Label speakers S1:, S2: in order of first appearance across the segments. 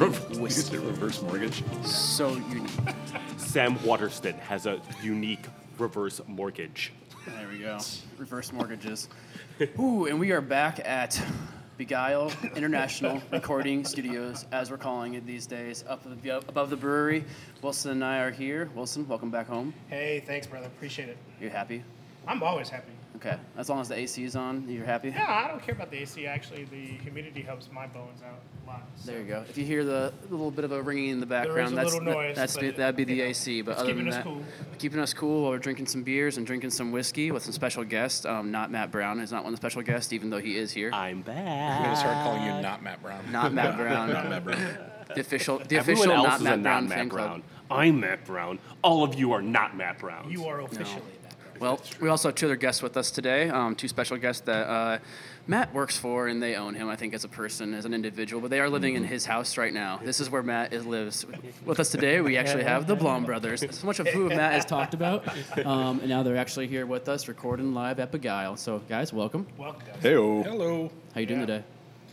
S1: Waterston
S2: Is
S1: whiskey.
S2: it reverse mortgage?
S1: So unique.
S3: Sam Waterston has a unique reverse mortgage.
S1: There we go. Reverse mortgages. Ooh, and we are back at Beguile International Recording Studios, as we're calling it these days, up above the brewery. Wilson and I are here. Wilson, welcome back home.
S4: Hey, thanks, brother. Appreciate it.
S1: You happy?
S4: I'm always happy.
S1: Okay. As long as the AC is on, you're happy?
S4: Yeah, I don't care about the AC. Actually, the humidity helps my bones out a lot. so.
S1: There you go. If you hear the, the little bit of a ringing in the background,
S4: a
S1: that's
S4: little
S1: that-
S4: noise,
S1: that's
S4: but
S1: the,
S4: it-
S1: that'd be the
S4: know,
S1: AC. But
S4: it's
S1: other
S4: keeping
S1: than
S4: us
S1: that,
S4: cool.
S1: keeping us cool while we're drinking some beers and drinking some whiskey with some special guests. Um, not Matt Brown is not one of the special guests, even though he is here.
S3: I'm back.
S5: I'm gonna start calling you not Matt Brown.
S1: Not Matt Brown.
S5: Not Matt Brown.
S1: The official, the
S3: Everyone
S1: official
S3: else
S1: not
S3: is
S1: Matt
S3: a
S1: Brown
S3: not
S1: fan
S3: Matt
S1: club.
S3: Brown. I'm Matt Brown. All of you are not Matt Brown.
S4: You are officially that.
S1: Well, we also have two other guests with us today. Um, two special guests that uh, Matt works for, and they own him. I think as a person, as an individual, but they are living in his house right now. This is where Matt is, lives. With us today, we actually have the Blaum brothers. So much of who Matt has talked about, um, and now they're actually here with us, recording live at Beguile. So, guys, welcome.
S4: Welcome, guys.
S2: Hey,
S5: Hello.
S1: How you doing
S4: Yeah.
S1: today?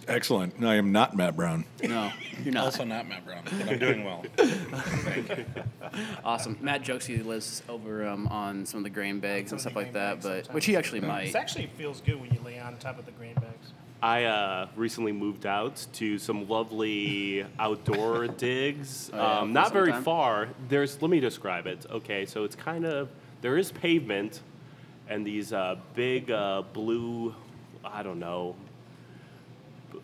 S2: Excellent. No, I am not Matt Brown.
S1: No, you're not.
S5: Also not Matt Brown, but I'm doing well.
S1: Awesome. Matt jokes he lives over um, on some of the grain bags and stuff like that, but
S4: sometimes.
S1: which he actually
S4: This
S1: might.
S4: actually feels good when you lay on top of the grain bags.
S3: I uh, recently moved out to some lovely outdoor digs.
S1: Oh, yeah,
S3: um, not very
S1: time?
S3: far. There's. Let me describe it. Okay, so it's kind of there is pavement, and these uh, big uh, blue. I don't know.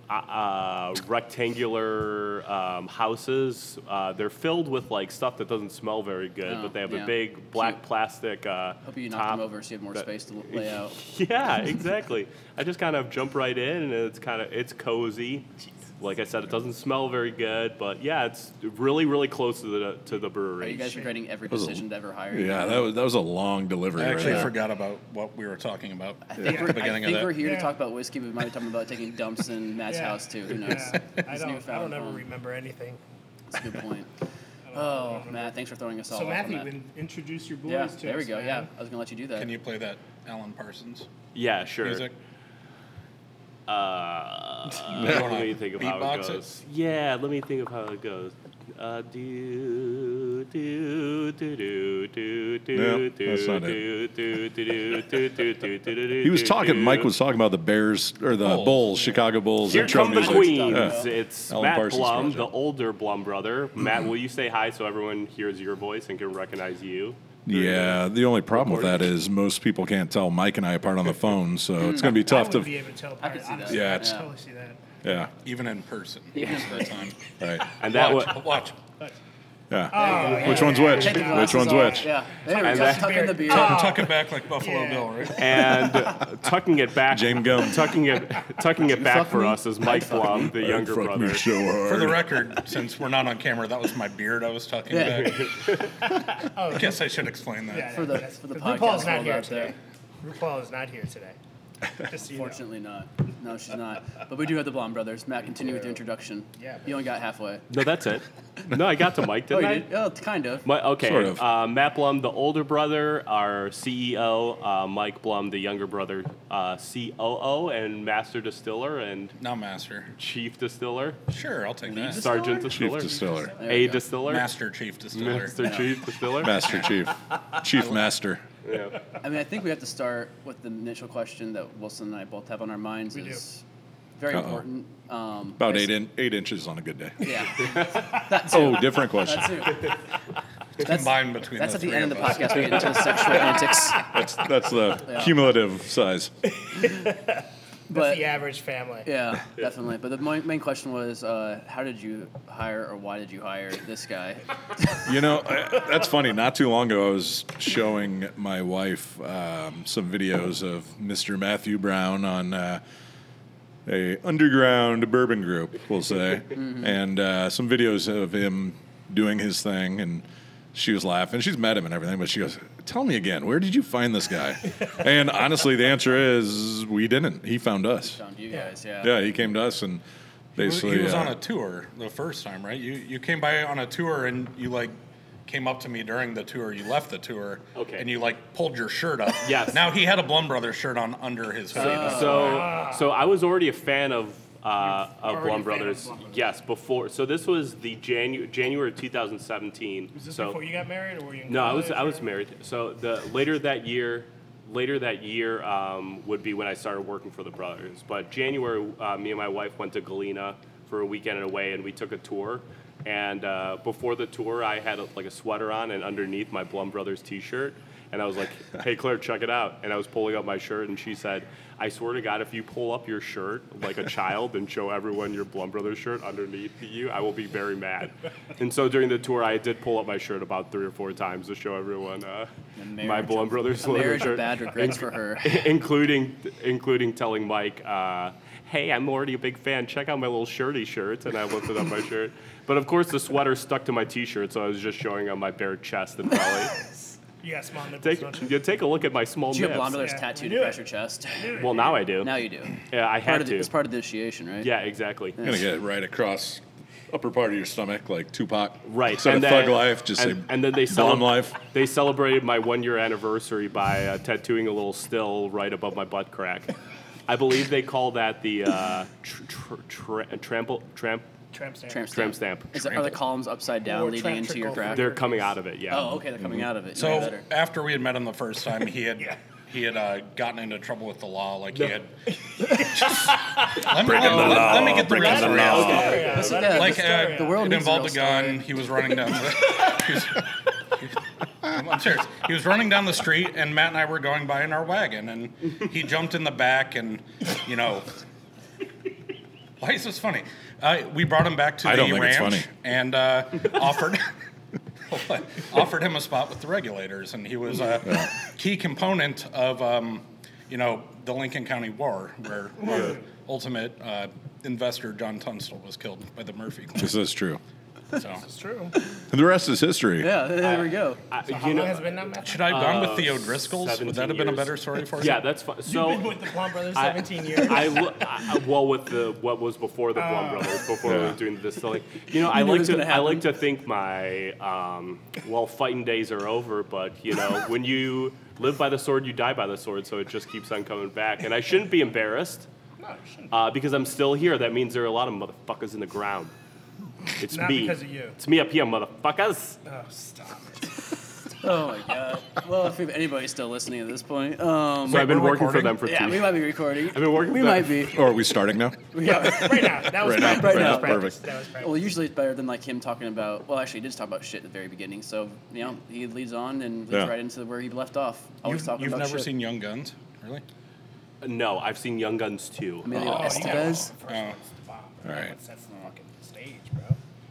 S3: Uh, uh, rectangular um, houses. Uh, they're filled with like stuff that doesn't smell very good,
S1: Oh,
S3: but they have
S1: yeah.
S3: a big black
S1: Cute.
S3: plastic. Uh,
S1: Hope you knocked
S3: top
S1: them over so you have more
S3: that-
S1: space to lay out.
S3: yeah, exactly. I just kind of jump right in, and it's kind of it's cozy. Like I said, it doesn't smell very good, but yeah, it's really really close to the to the brewery.
S1: Are
S3: brewery.
S1: you guys regretting every
S2: was a-
S1: decision to ever hire?
S2: Yeah, that was that was a long delivery.
S5: I actually
S2: there.
S5: forgot about what we were talking about
S1: I think,
S5: at
S1: we're,
S5: the beginning
S1: I think
S5: of
S1: we're
S5: that.
S1: here to talk about whiskey, but we might be talking about taking dumps in Matt's
S4: Yeah.
S1: house too. Who knows?
S4: Yeah, I don't. I
S1: newfound
S4: don't ever remember anything.
S1: That's a good point. Oh,
S4: remember.
S1: Matt, thanks for throwing us all
S4: So
S1: off
S4: Matthew,
S1: on that.
S4: in- introduce your boys
S1: Yeah,
S4: to
S1: there we go.
S4: man.
S1: Yeah, I was gonna let you do that.
S5: Can you play that Alan Parsons
S3: Yeah, sure.
S5: music?
S3: Uh, let me think of how
S5: Beatbox
S3: it
S5: it?
S3: goes. Yeah, let me think of how it goes. Uh, do do do do do do
S2: No,
S3: do
S2: that's not
S3: do do do do do do do do do
S2: He was talking. Mike was talking about the Bears or the
S5: Bulls,
S2: Bulls. Chicago Bulls.
S3: Here
S2: intro
S3: come the
S2: music.
S3: queens.
S2: Yeah.
S3: It's
S2: Alan
S3: Matt
S2: Parsons
S3: Blaum,
S2: Project.
S3: the older Blaum brother. Matt, will you say hi so everyone hears your voice and can recognize you?
S2: Yeah, the only problem with that is most people can't tell Mike and I apart on the phone, so it's mm. going to be
S4: I
S2: tough
S4: would
S2: to.
S4: be able to tell.
S1: I could
S4: apart,
S1: see that.
S4: honestly.
S2: Yeah,
S4: I
S2: it's-
S4: totally see that.
S2: Yeah,
S5: Even in person.
S1: Yeah.
S5: most of the time.
S2: right.
S3: And that
S5: watch,
S3: was
S5: watch.
S2: Yeah. which one's which?
S1: Take
S2: Which one's
S1: off.
S2: which?
S1: Yeah, there we
S3: And
S1: go. Tuck in the beard.
S5: Tuck, tuck it back like Buffalo
S4: Yeah.
S5: Bill, right?
S3: and uh, tucking it back.
S2: James Gum.
S3: Tucking it, tucking it back for
S1: me?
S3: us is Mike Blaum, the younger
S2: Fuck me
S3: brother.
S2: so hard.
S5: For the record, since we're not on camera, that was my beard I was tucking
S1: Yeah.
S5: back. I guess I should explain that.
S4: Yeah,
S1: For the-
S4: that's-
S1: for the
S4: RuPaul's
S1: podcast
S4: not here
S1: out
S4: today. RuPaul is not here today. Just so you know.
S1: Fortunately not. No, she's not. But we do have the Blaum brothers. Matt, continue with your introduction.
S4: Yeah,
S1: You only got halfway.
S3: No, that's it. No, I got to Mike,
S1: Oh,
S3: didn't
S1: you
S3: I?
S1: did? Oh, kind of.
S3: My, okay,
S2: Sort of.
S3: uh, Matt Blaum, the older brother, our CEO, uh, Mike Blaum, the younger brother, uh, COO and master distiller and
S5: Now master.
S3: chief distiller,
S5: Sure, I'll take that.
S3: sergeant
S2: Chief
S3: distiller,
S2: distiller,
S1: There
S3: a
S1: go.
S3: distiller,
S5: Master chief distiller.
S3: master chief distiller.
S2: master chief, chief master.
S3: Yeah.
S1: I mean, I think we have to start with the initial question that Wilson and I both have on our minds.
S4: We do.
S1: is very
S2: Uh-oh.
S1: important. Um,
S2: About eight in, eight inches on a good day.
S1: Yeah. That too.
S2: Oh, different question.
S1: That too. That's,
S5: Combined between
S1: that's
S5: the
S1: at the end of
S5: of
S1: the
S5: us.
S1: podcast. We get into the sexual antics.
S2: That's that's the
S1: Yeah.
S2: cumulative size.
S4: That's
S1: But
S4: the average family.
S1: yeah, definitely. But the main, main question was, uh, how did you hire, or why did you hire this guy?
S2: You know, I- that's funny. Not too long ago, I was showing my wife um, some videos of Mr. Matthew Brown on uh, a underground bourbon group, we'll say, and uh, some videos of him doing his thing. And she was laughing. She's met him and everything, but she goes, "Tell me again, where did you find this guy?" and honestly, the answer is we didn't. He found us.
S1: Found you guys, yeah.
S2: Yeah, he came to us and
S5: He was-
S2: basically
S5: he was
S2: uh,
S5: on a tour the first time, right? You you came by on a tour and you like came up to me during the tour. You left the tour,
S3: Okay.
S5: and you like pulled your shirt up.
S3: Yes.
S5: Now he had a Blaum Brothers shirt on under his hoodie.
S3: So, so I was already a fan of uh, of
S4: already a
S3: Blaum
S4: fan of
S3: Brothers.
S4: Blaum Brothers.
S3: Yes, before. So this was the Janu- January 2017.
S4: Was this
S3: so
S4: before you got married, or were you? In
S3: no, I was
S4: college,
S3: I was
S4: or-
S3: married. So the later that year, later that year um, would be when I started working for the brothers. But January, uh, me and my wife went to Galena for a weekend away, and we took a tour. And uh, before the tour, I had a, like a sweater on, and underneath my Blaum Brothers T-shirt. And I was like, "Hey Claire, check it out!" And I was pulling up my shirt, and she said, "I swear to God, if you pull up your shirt like a child and show everyone your Blaum Brothers shirt underneath you, I will be very mad." And so during the tour, I did pull up my shirt about three or four times to show everyone uh, my
S1: Blaum
S3: Brothers
S1: A marriage
S3: leather
S1: of
S3: shirt,
S1: bad regrets for her.
S3: including including telling Mike. Uh, Hey, I'm already a big fan. Check out my little shirty shirt. and I lifted up my shirt. But of course, the sweater stuck to my T-shirt, so I was just showing on my bare chest and belly.
S4: You got small nipples,
S3: Take,
S4: you?
S3: take a look at my small
S1: Do you have
S3: nips.
S1: Blaum Brothers
S4: Yeah,
S1: tattooed
S4: knew
S1: across your chest?
S3: Well, now I do.
S1: Now you do.
S3: yeah, I
S1: Part
S3: had
S1: of the,
S3: to.
S1: it's part of the initiation, right?
S3: Yeah, exactly.
S2: I'm gonna get it right across upper part of your stomach, like Tupac.
S3: Right.
S2: Instead
S3: and
S2: of
S3: then-
S2: Thug Life, just
S3: and,
S2: say
S3: and then they
S2: Blaum
S3: celeb-
S2: Life.
S3: They celebrated my one year anniversary by uh, tattooing a little still right above my butt crack. I believe they call that the uh, tr- tr- tra- trample tramp.
S4: Tramp stamp.
S1: Tramp stamp.
S3: Tramp stamp.
S1: Is that, are the columns upside down
S4: Or
S1: leading
S4: tramp
S1: into your
S4: trickle.
S1: graph?
S3: They're coming out of it. Yeah.
S1: Oh, okay, they're coming out of it.
S5: So
S1: Even better.
S5: after we had met him the first time, he had
S4: Yeah.
S5: he had uh, gotten into trouble with the law. Like he had. let, me, let, let- let me get the real
S2: breaking the
S5: story.
S2: law.
S5: out.
S4: Yeah,
S1: Listen,
S4: let
S1: yeah,
S5: Like
S4: story
S5: uh,
S4: out.
S1: The world
S5: it
S1: needs a
S5: involved a
S1: real
S5: gun.
S1: story.
S5: He was running down. The, he was, I'm serious. He was running down the street, and Matt and I were going by in our wagon, and he jumped in the back, and you know. Why is this funny? Uh, we brought him back to
S2: I
S5: the
S2: don't think it's
S5: ranch
S2: funny.
S5: and uh, offered offered him a spot with the regulators, and he was a key component of um, you know the Lincoln County War, where our ultimate uh, investor John Tunstall was killed by the Murphy clan.
S2: This is true.
S5: So,
S4: It's true.
S2: And the rest is history.
S1: yeah, there we go.
S3: I-
S4: So how
S3: you
S4: long
S3: know,
S4: has it been now, Matt?
S5: should I have gone with
S3: Uh,
S5: Theo Driscoll's? Would
S3: 17
S5: that have been a
S3: years.
S5: better story for you?
S3: yeah, that's fine. So.
S4: You've been with the Blaum Brothers
S3: I-
S4: 17 years.
S3: I, lo- I- well with the what was before the Blaum Brothers, before we
S2: Yeah.
S3: were doing the distilling. You know, I
S1: knew it
S3: like
S1: was
S3: to
S1: gonna
S3: I like to think my um, well fighting days are over, but you know when you live by the sword, you die by the sword. So it just keeps on coming back, and I shouldn't be embarrassed
S4: no, you shouldn't.
S3: uh, because I'm still here. That means there are a lot of motherfuckers in the ground. It's
S4: Not
S3: me.
S4: because of you.
S3: It's me up here, motherfuckers.
S4: Oh, stop it.
S1: Oh my god. Well, if anybody's still listening at this point, um,
S3: So I've been
S5: we're
S3: working for
S5: recording?
S3: them for
S1: yeah,
S3: two.
S1: we might be recording.
S3: I've been working
S1: We
S3: for
S1: might be.
S2: Or are we starting now?
S1: Yeah.
S4: Right now. That was
S2: Right now,
S4: practice.
S1: right
S4: that
S1: now,
S4: was practice.
S2: perfect.
S4: That was practice.
S1: Well, usually it's better than like him talking about. Well, actually, he did talk about shit at the very beginning. So you know, he leads on and leads
S2: Yeah.
S1: right into where he left off. Always
S5: You've,
S1: talking
S5: you've
S1: about
S5: never
S1: shit.
S5: seen Young Guns, really?
S3: No, I've seen Young Guns too.
S1: Emilio
S4: Oh, you
S1: Estevez.
S4: gotta go. First
S5: Oh.
S4: one's the bomb.
S2: All right.
S4: That's, that's the fucking stage, bro.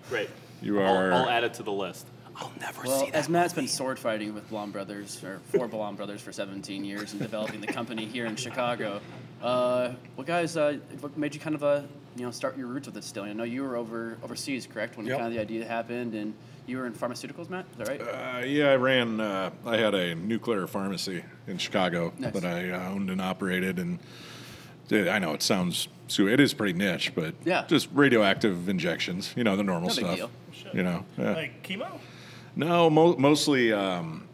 S3: Great.
S2: You
S3: I'll,
S2: are.
S3: I'll add it to the list. I'll never
S1: Well,
S3: see that.
S1: as Matt's been sword fighting with Blaum Brothers, or for Blaum Brothers for 17 years and developing the company here in Chicago, uh, what guys, uh, what made you kind of, uh, you know, start your roots with distilling? I know you were over overseas, correct, when
S5: Yep.
S1: kind of the idea happened, and you were in pharmaceuticals, Matt? Is that right?
S2: Uh, yeah, I ran. Uh, I had a nuclear pharmacy in Chicago
S1: Nice.
S2: that I uh, owned and operated, and I know it sounds so it is pretty niche, but
S1: Yeah.
S2: just radioactive injections. You know the normal
S1: No big
S2: stuff.
S1: deal.
S2: You know, yeah.
S4: Like chemo?
S2: no, mo- mostly um,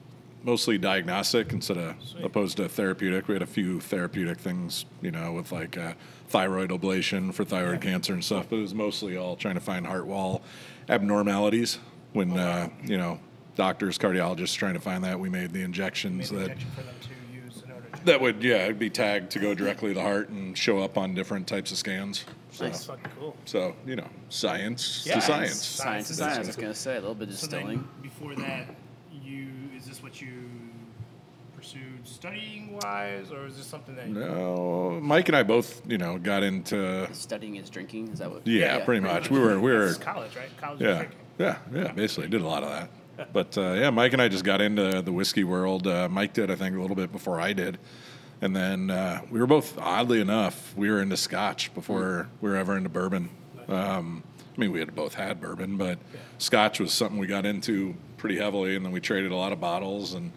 S2: mostly diagnostic instead of opposed to therapeutic. We had a few therapeutic things, you know, with like uh, thyroid ablation for thyroid cancer and stuff, but it was mostly all trying to find heart wall abnormalities. When uh, you know doctors, cardiologists trying to find that, we made the injections
S4: Made
S2: that
S4: injection
S2: that would yeah it'd be tagged to go directly to the heart and show up on different types of scans. So,
S4: That's fucking cool.
S2: so you know, science
S4: Yeah,
S2: to science.
S1: Science
S4: Science
S1: is
S4: is
S1: science. I was gonna say a little bit of
S4: So
S1: distilling.
S4: then, before that, you is this what you pursued studying wise, or is this something that?
S2: No, Mike and I both, you know, got into
S1: Studying is drinking. Is that what?
S2: yeah, pretty much. We were we were
S4: This college, right? College.
S2: yeah
S4: drinking.
S2: yeah yeah basically did a lot of that. But uh, yeah, Mike and I just got into the whiskey world. Uh, Mike did, I think, a little bit before I did, and then uh, we were both oddly enough we were into Scotch before we were ever into bourbon. Um, I mean, we had both had bourbon, but Scotch was something we got into pretty heavily, and then we traded a lot of bottles and.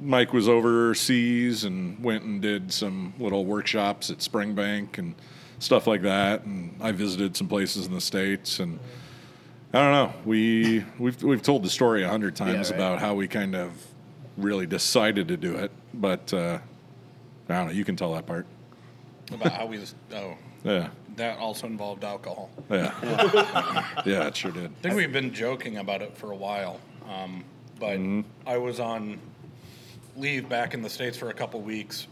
S2: Mike was overseas and went and did some little workshops at Springbank and stuff like that. And I visited some places in the states, and I don't know. We we've we've told the story a hundred times
S1: right.
S2: about how we kind of really decided to do it, but uh, I don't know. You can tell that part.
S5: About how we was, oh,
S2: Yeah.
S5: that also involved alcohol.
S2: Yeah. yeah, it sure did.
S5: I think we've been joking about it for a while, um, but I was on leave back in the states for a couple weeks,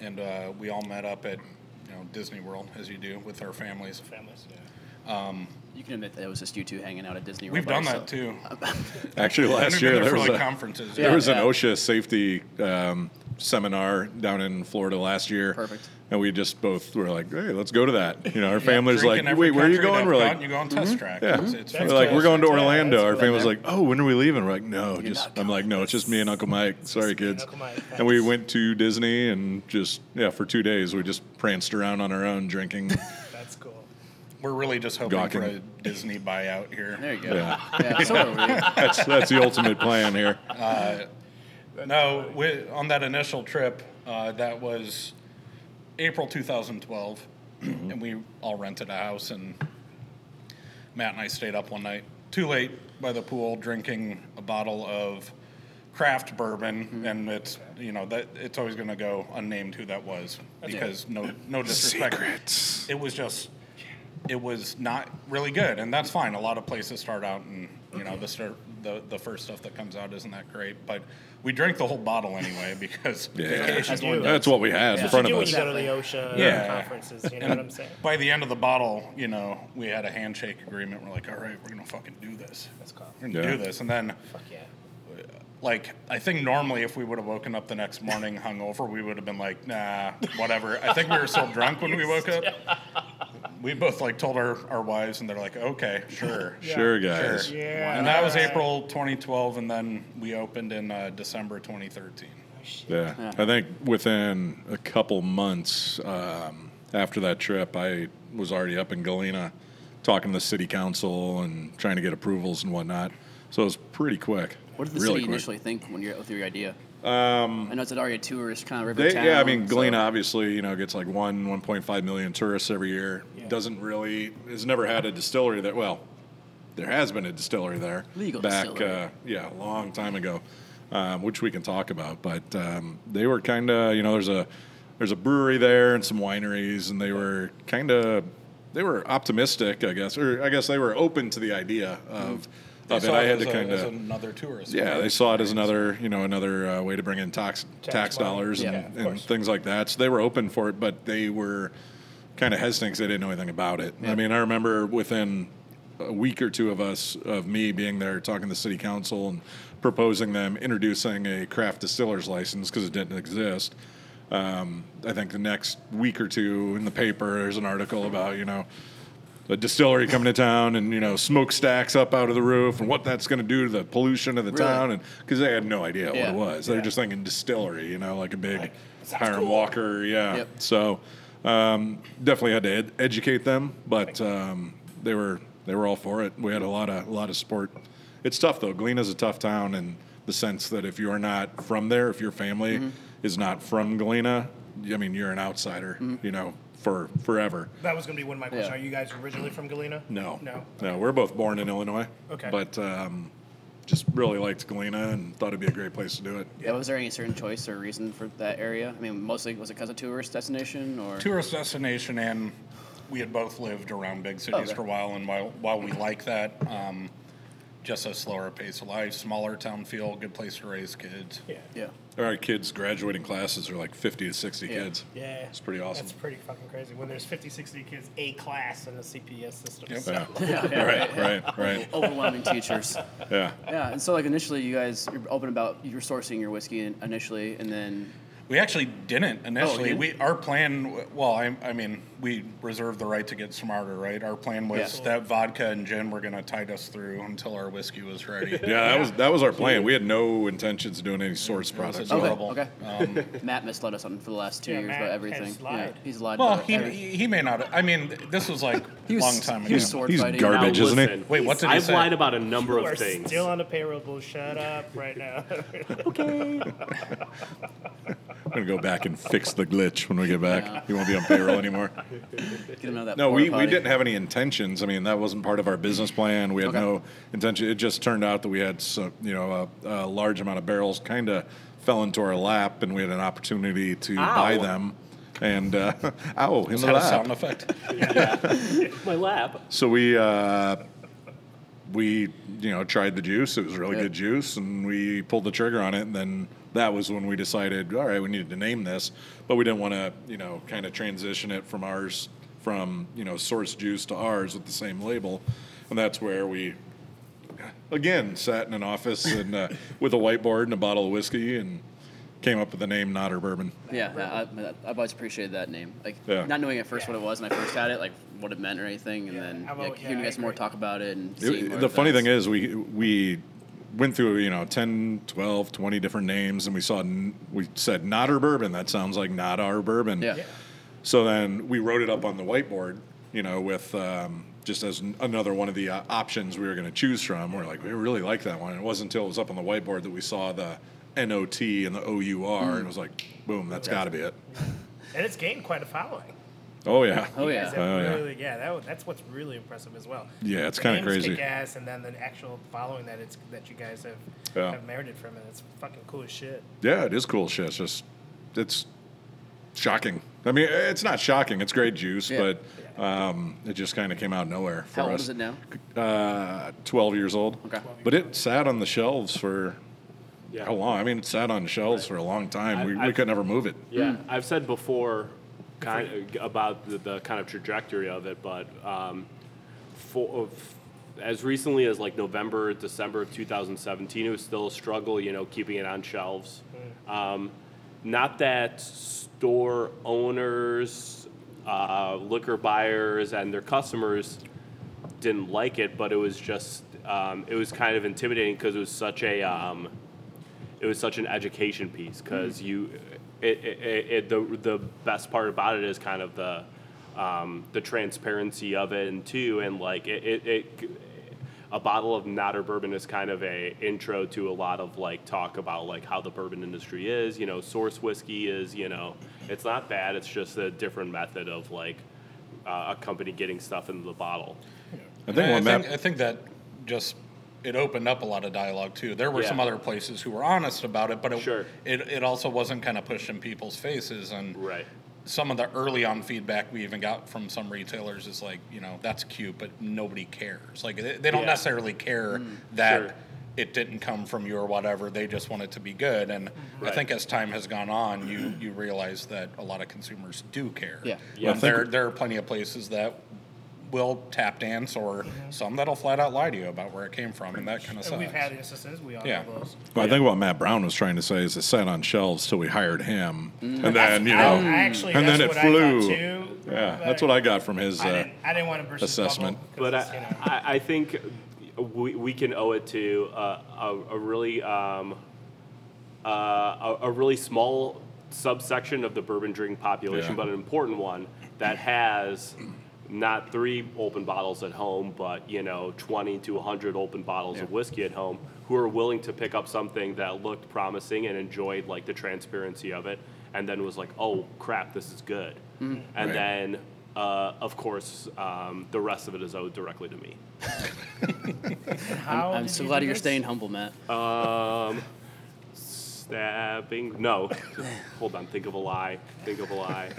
S5: and uh, we all met up at you know Disney World as you do with our families.
S4: Families, yeah.
S1: You can admit that it was just you two hanging out at Disney. World
S5: We've done that
S1: yourself.
S5: too.
S2: Actually, last year
S5: been
S2: there was
S5: like
S2: a,
S5: conferences.
S2: there
S1: Yeah,
S2: was an
S1: yeah.
S2: OSHA safety um, seminar down in Florida last year.
S1: Perfect.
S2: And we just both were like, hey, let's go to that. You know, our family's like,
S5: in every
S2: wait, where are you
S5: country
S2: going?
S5: that
S2: We're
S5: I've
S2: like,
S5: gone, you go on test track.
S2: yeah.
S5: It's, it's
S2: We're
S4: That's
S2: like,
S4: cool.
S2: we're going to
S4: Yeah,
S2: Orlando.
S4: that's
S2: Our
S4: cool.
S2: family's like, oh, when are we leaving? We're like, no,
S1: You're
S2: just, I'm like, no, it's just me and Uncle Mike. Sorry,
S4: me and
S2: kids.
S4: Uncle Mike.
S2: And we
S4: Thanks.
S2: went to Disney and just, yeah, for two days, we just pranced around on our own drinking.
S4: That's cool.
S5: We're really just hoping for a Disney buyout here.
S1: There you go.
S2: Yeah.
S1: Yeah, so.
S2: That's, that's the ultimate plan here.
S5: Uh, no, we, on that initial trip, uh, that was April 2012, mm-hmm. and we all rented a house, and Matt and I stayed up one night, too late by the pool, drinking a bottle of craft bourbon, mm-hmm. and it's you know that it's always going to go unnamed who that was because no no disrespect.
S2: Secrets.
S5: It was just it was not really good, and that's fine. A lot of places start out, and you know the start, the the first stuff that comes out isn't that great, but we drank the whole bottle anyway because
S2: Yeah.
S4: As you do.
S2: That's what we had in front
S4: what
S2: of us.
S4: do when you go to the OSHA
S5: Yeah.
S4: conferences. You know what I'm saying?
S5: by the end of the bottle, you know, we had a handshake agreement. We're like, all right, we're gonna fucking do this.
S4: That's cool.
S5: We're gonna
S2: Yeah.
S5: do this, and then
S4: Fuck yeah.
S5: like I think normally if we would have woken up the next morning hungover, we would have been like, nah, whatever. I think we were so drunk when we woke up. We both like told our, our wives, and they're like, okay, sure.
S2: Sure, guys.
S4: Yeah.
S5: And that was. April 2012, and then we opened in uh, December 2013.
S2: Yeah. I think within a couple months um, after that trip, I was already up in Galena talking to the city council and trying to get approvals and whatnot. So it was pretty quick.
S1: What did the
S2: really
S1: city
S2: quick.
S1: initially think when you're with your idea? Um, I know it's already a tourist kind of river
S2: They,
S1: town.
S2: yeah, I mean,
S1: so-
S2: Galena obviously, you know, gets like one, 1.5 million tourists every year. Doesn't really, has never had a distillery that, well, there has been a distillery there.
S1: Legal
S2: back,
S1: distillery.
S2: Uh, yeah, a long time ago, um, which we can talk about. But um, they were kind of, you know, there's a there's a brewery there and some wineries, and they were kind of they were optimistic, I guess, or I guess they were open to the idea of
S5: They
S2: of it. I had to kind of
S5: another tourist.
S2: yeah, they saw it as another, you know, another uh, way to bring in tax tax,
S4: money.
S2: dollars and,
S1: Yeah, of
S2: and things like that. So they were open for it, but they were kind of hesitant because they didn't know anything about it. I mean, I remember within a week or two of us, of me being there, talking to the city council and proposing them introducing a craft distiller's license because it didn't exist. Um, I think the next week or two in the paper, there's an article about, you know, a distillery coming to town and you know smokestacks up out of the roof and what that's going to do to the pollution of the
S1: Really?
S2: town and because they had no idea
S1: Yeah.
S2: what it was they were just thinking distillery you know like a big Hiram Walker yeah
S1: Yep.
S2: so um, definitely had to ed- educate them but um, they were they were all for it we had a lot of a lot of support it's tough though Galena's a tough town in the sense that if you're not from there if your family
S1: Mm-hmm.
S2: is not from Galena I mean you're an outsider
S1: Mm-hmm.
S2: you know for forever
S4: That was going to be one of my questions.
S1: Yeah.
S4: Are you guys originally from Galena?
S2: no.
S4: No.
S2: No, we're both born in Illinois.
S4: Okay.
S2: But um, just really liked Galena and thought it'd be a great place to do it.
S1: Yeah, was there any certain choice or reason for that area? I mean, mostly was it because of tourist destination or?
S5: tourist destination, and we had both lived around big cities
S1: Okay.
S5: for a while. And while while we like that, um, just a slower pace of life, smaller town feel, good place to raise kids.
S4: Yeah.
S1: Yeah.
S2: Our kids graduating classes are like 50 to 60
S1: Yeah.
S2: kids.
S4: Yeah.
S2: It's pretty awesome.
S4: That's pretty fucking crazy. When there's 50, 60 kids, A class in the CPS system.
S5: Yep.
S4: So,
S2: Yeah. right, right, right.
S1: Overwhelming teachers.
S2: Yeah.
S1: Yeah, and so like initially, you guys you're open about you're sourcing your whiskey initially, and then
S5: We actually didn't oh, initially.
S1: didn't?
S5: we our plan. Well, I, I mean, we reserved the right to get smarter, right? Our plan was
S1: Yeah.
S5: that vodka and gin were going to tide us through until our whiskey was ready.
S2: Yeah, that was that was our plan. We had no intentions of doing any source products.
S5: a
S1: okay,
S5: Horrible.
S1: okay. Um, Matt misled us on for the last two
S4: Yeah,
S1: years
S4: Matt
S1: about
S4: has
S1: everything.
S4: lied.
S1: Yeah, he's lied.
S5: Well,
S1: about
S5: he,
S1: every-
S5: he may not. I mean, this was like a long time ago.
S1: was sword
S2: He's garbage,
S3: Now,
S2: isn't he?
S5: Wait, what did he
S3: I've
S5: say?
S3: lied about a number
S4: you
S3: of
S4: are
S3: things.
S4: still on the payroll, bull. Shut up right now. Okay.
S2: I'm going to go back and fix the glitch when we get back.
S1: Yeah.
S2: He won't be on payroll anymore.
S1: Get him out of that
S2: No,
S1: porta
S2: we, we didn't have any intentions. I mean, that wasn't part of our business plan. We had
S1: Okay.
S2: no intention. It just turned out that we had, so, you know, a, a large amount of barrels kind of fell into our lap, and we had an opportunity to buy them and uh, ow in
S5: Is
S2: the
S5: that a
S2: lap.
S5: sound effect?
S3: My lap.
S2: So we uh, we you know tried the juice. It was really
S1: Yeah.
S2: good juice, and we pulled the trigger on it. And then that was when we decided, all right, we needed to name this, but we didn't want to you know kind of transition it from ours from you know source juice to ours with the same label, and that's where we again sat in an office and uh, with a whiteboard and a bottle of whiskey and came up with the name Knotter Bourbon.
S1: Yeah, I, I, I've always appreciated that name. Like,
S2: Yeah.
S1: not knowing at first what it was when I first had it, like what it meant or anything, and
S4: Yeah,
S1: then
S4: about-
S1: like,
S4: yeah,
S1: hearing you guys more talk about it and
S2: It-
S1: more
S2: the funny thing is we we went through you know 10 12 20 different names and we saw we said not our bourbon. That sounds like not our bourbon.
S1: Yeah,
S2: so then we wrote it up on the whiteboard you know with um, just as another one of the uh, options we were going to choose from. We're like we really like that one. It wasn't until it was up on the whiteboard that we saw the not and the our and it was like boom that's got to be it.
S4: And it's gained quite a following.
S2: Oh yeah
S1: Oh, yeah.
S2: Oh, yeah.
S4: really, yeah. that, that's what's really impressive as well.
S2: Yeah, it's kinda crazy.
S4: Kick-ass, and then the actual following that it's that you guys have
S2: Yeah.
S4: have merited from it. It's fucking cool as shit.
S2: Yeah, it is cool shit. It's just, it's shocking. I mean, it's not shocking. It's great juice,
S1: Yeah.
S2: but um, it just kind of came out of nowhere for
S1: How old
S2: us.
S1: is it now?
S2: Uh, 12 years old.
S1: Okay.
S2: But it sat on the shelves for
S3: Yeah.
S2: how long? I mean, it sat on the shelves for a long time.
S3: I-
S2: we, we
S3: I've-
S2: could never move it.
S3: Yeah, I've said before kind of about the, the kind of trajectory of it, but um, for, of- as recently as like November, December of 2017, it was still a struggle, you know, keeping it on shelves. Um, not that store owners, uh, liquor buyers, and their customers didn't like it, but it was just um, it was kind of intimidating because it was such a um, it was such an education piece because you it, it, it, it the the best part about it is kind of the um, the transparency of it. And two and like it, it, it a bottle of Knotter bourbon is kind of a intro to a lot of like talk about like how the bourbon industry is. You know source whiskey is you know it's not bad. It's just a different method of like uh, a company getting stuff into the bottle.
S2: I think
S5: I
S2: when
S5: think, I think that just it opened up a lot of dialogue too. There were
S3: Yeah.
S5: some other places who were honest about it, but it,
S3: Sure.
S5: it, it also wasn't kind of pushed in people's faces. And
S3: right
S5: some of the early on feedback we even got from some retailers is like, you know, that's cute, but nobody cares. Like they, they don't
S3: Yeah.
S5: necessarily care mm, that
S3: Sure.
S5: it didn't come from you or whatever. They just want it to be good. And mm-hmm.
S3: I
S5: think as time has gone on, you you realize that a lot of consumers do care.
S1: Yeah.
S3: Yeah.
S5: And there there are plenty of places that will tap dance or some that'll flat out lie to you about where it came from and that kind of
S4: And
S5: stuff.
S4: we've had instances. We all
S5: Yeah.
S4: know those.
S2: well, I think what Matt Brown was trying to say is it sat on shelves till we hired him,
S1: Mm.
S2: and then you know,
S4: I actually,
S2: and then it flew.
S4: Too.
S2: Yeah,
S4: but
S2: that's what I got from his.
S4: I
S2: Uh,
S4: didn't, I didn't want to burst his
S2: assessment.
S3: But I,
S4: you know,
S3: I, I think we, we can owe it to uh, a, a really um, uh, a, a really small subsection of the bourbon drinking population,
S2: Yeah.
S3: but an important one that has not three open bottles at home, but you know, 20 to 100 open bottles of whiskey at home, who are willing to pick up something that looked promising and enjoyed like the transparency of it, and then was like, "Oh crap, this is good," and
S2: Right.
S3: then. Uh, of course, um, the rest of it is owed directly to me.
S4: how
S1: I'm
S4: did
S1: so
S4: you
S1: glad you're
S4: this?
S1: staying humble, Matt.
S3: Um, stabbing? No. Hold on. Think of a lie. Think of a lie.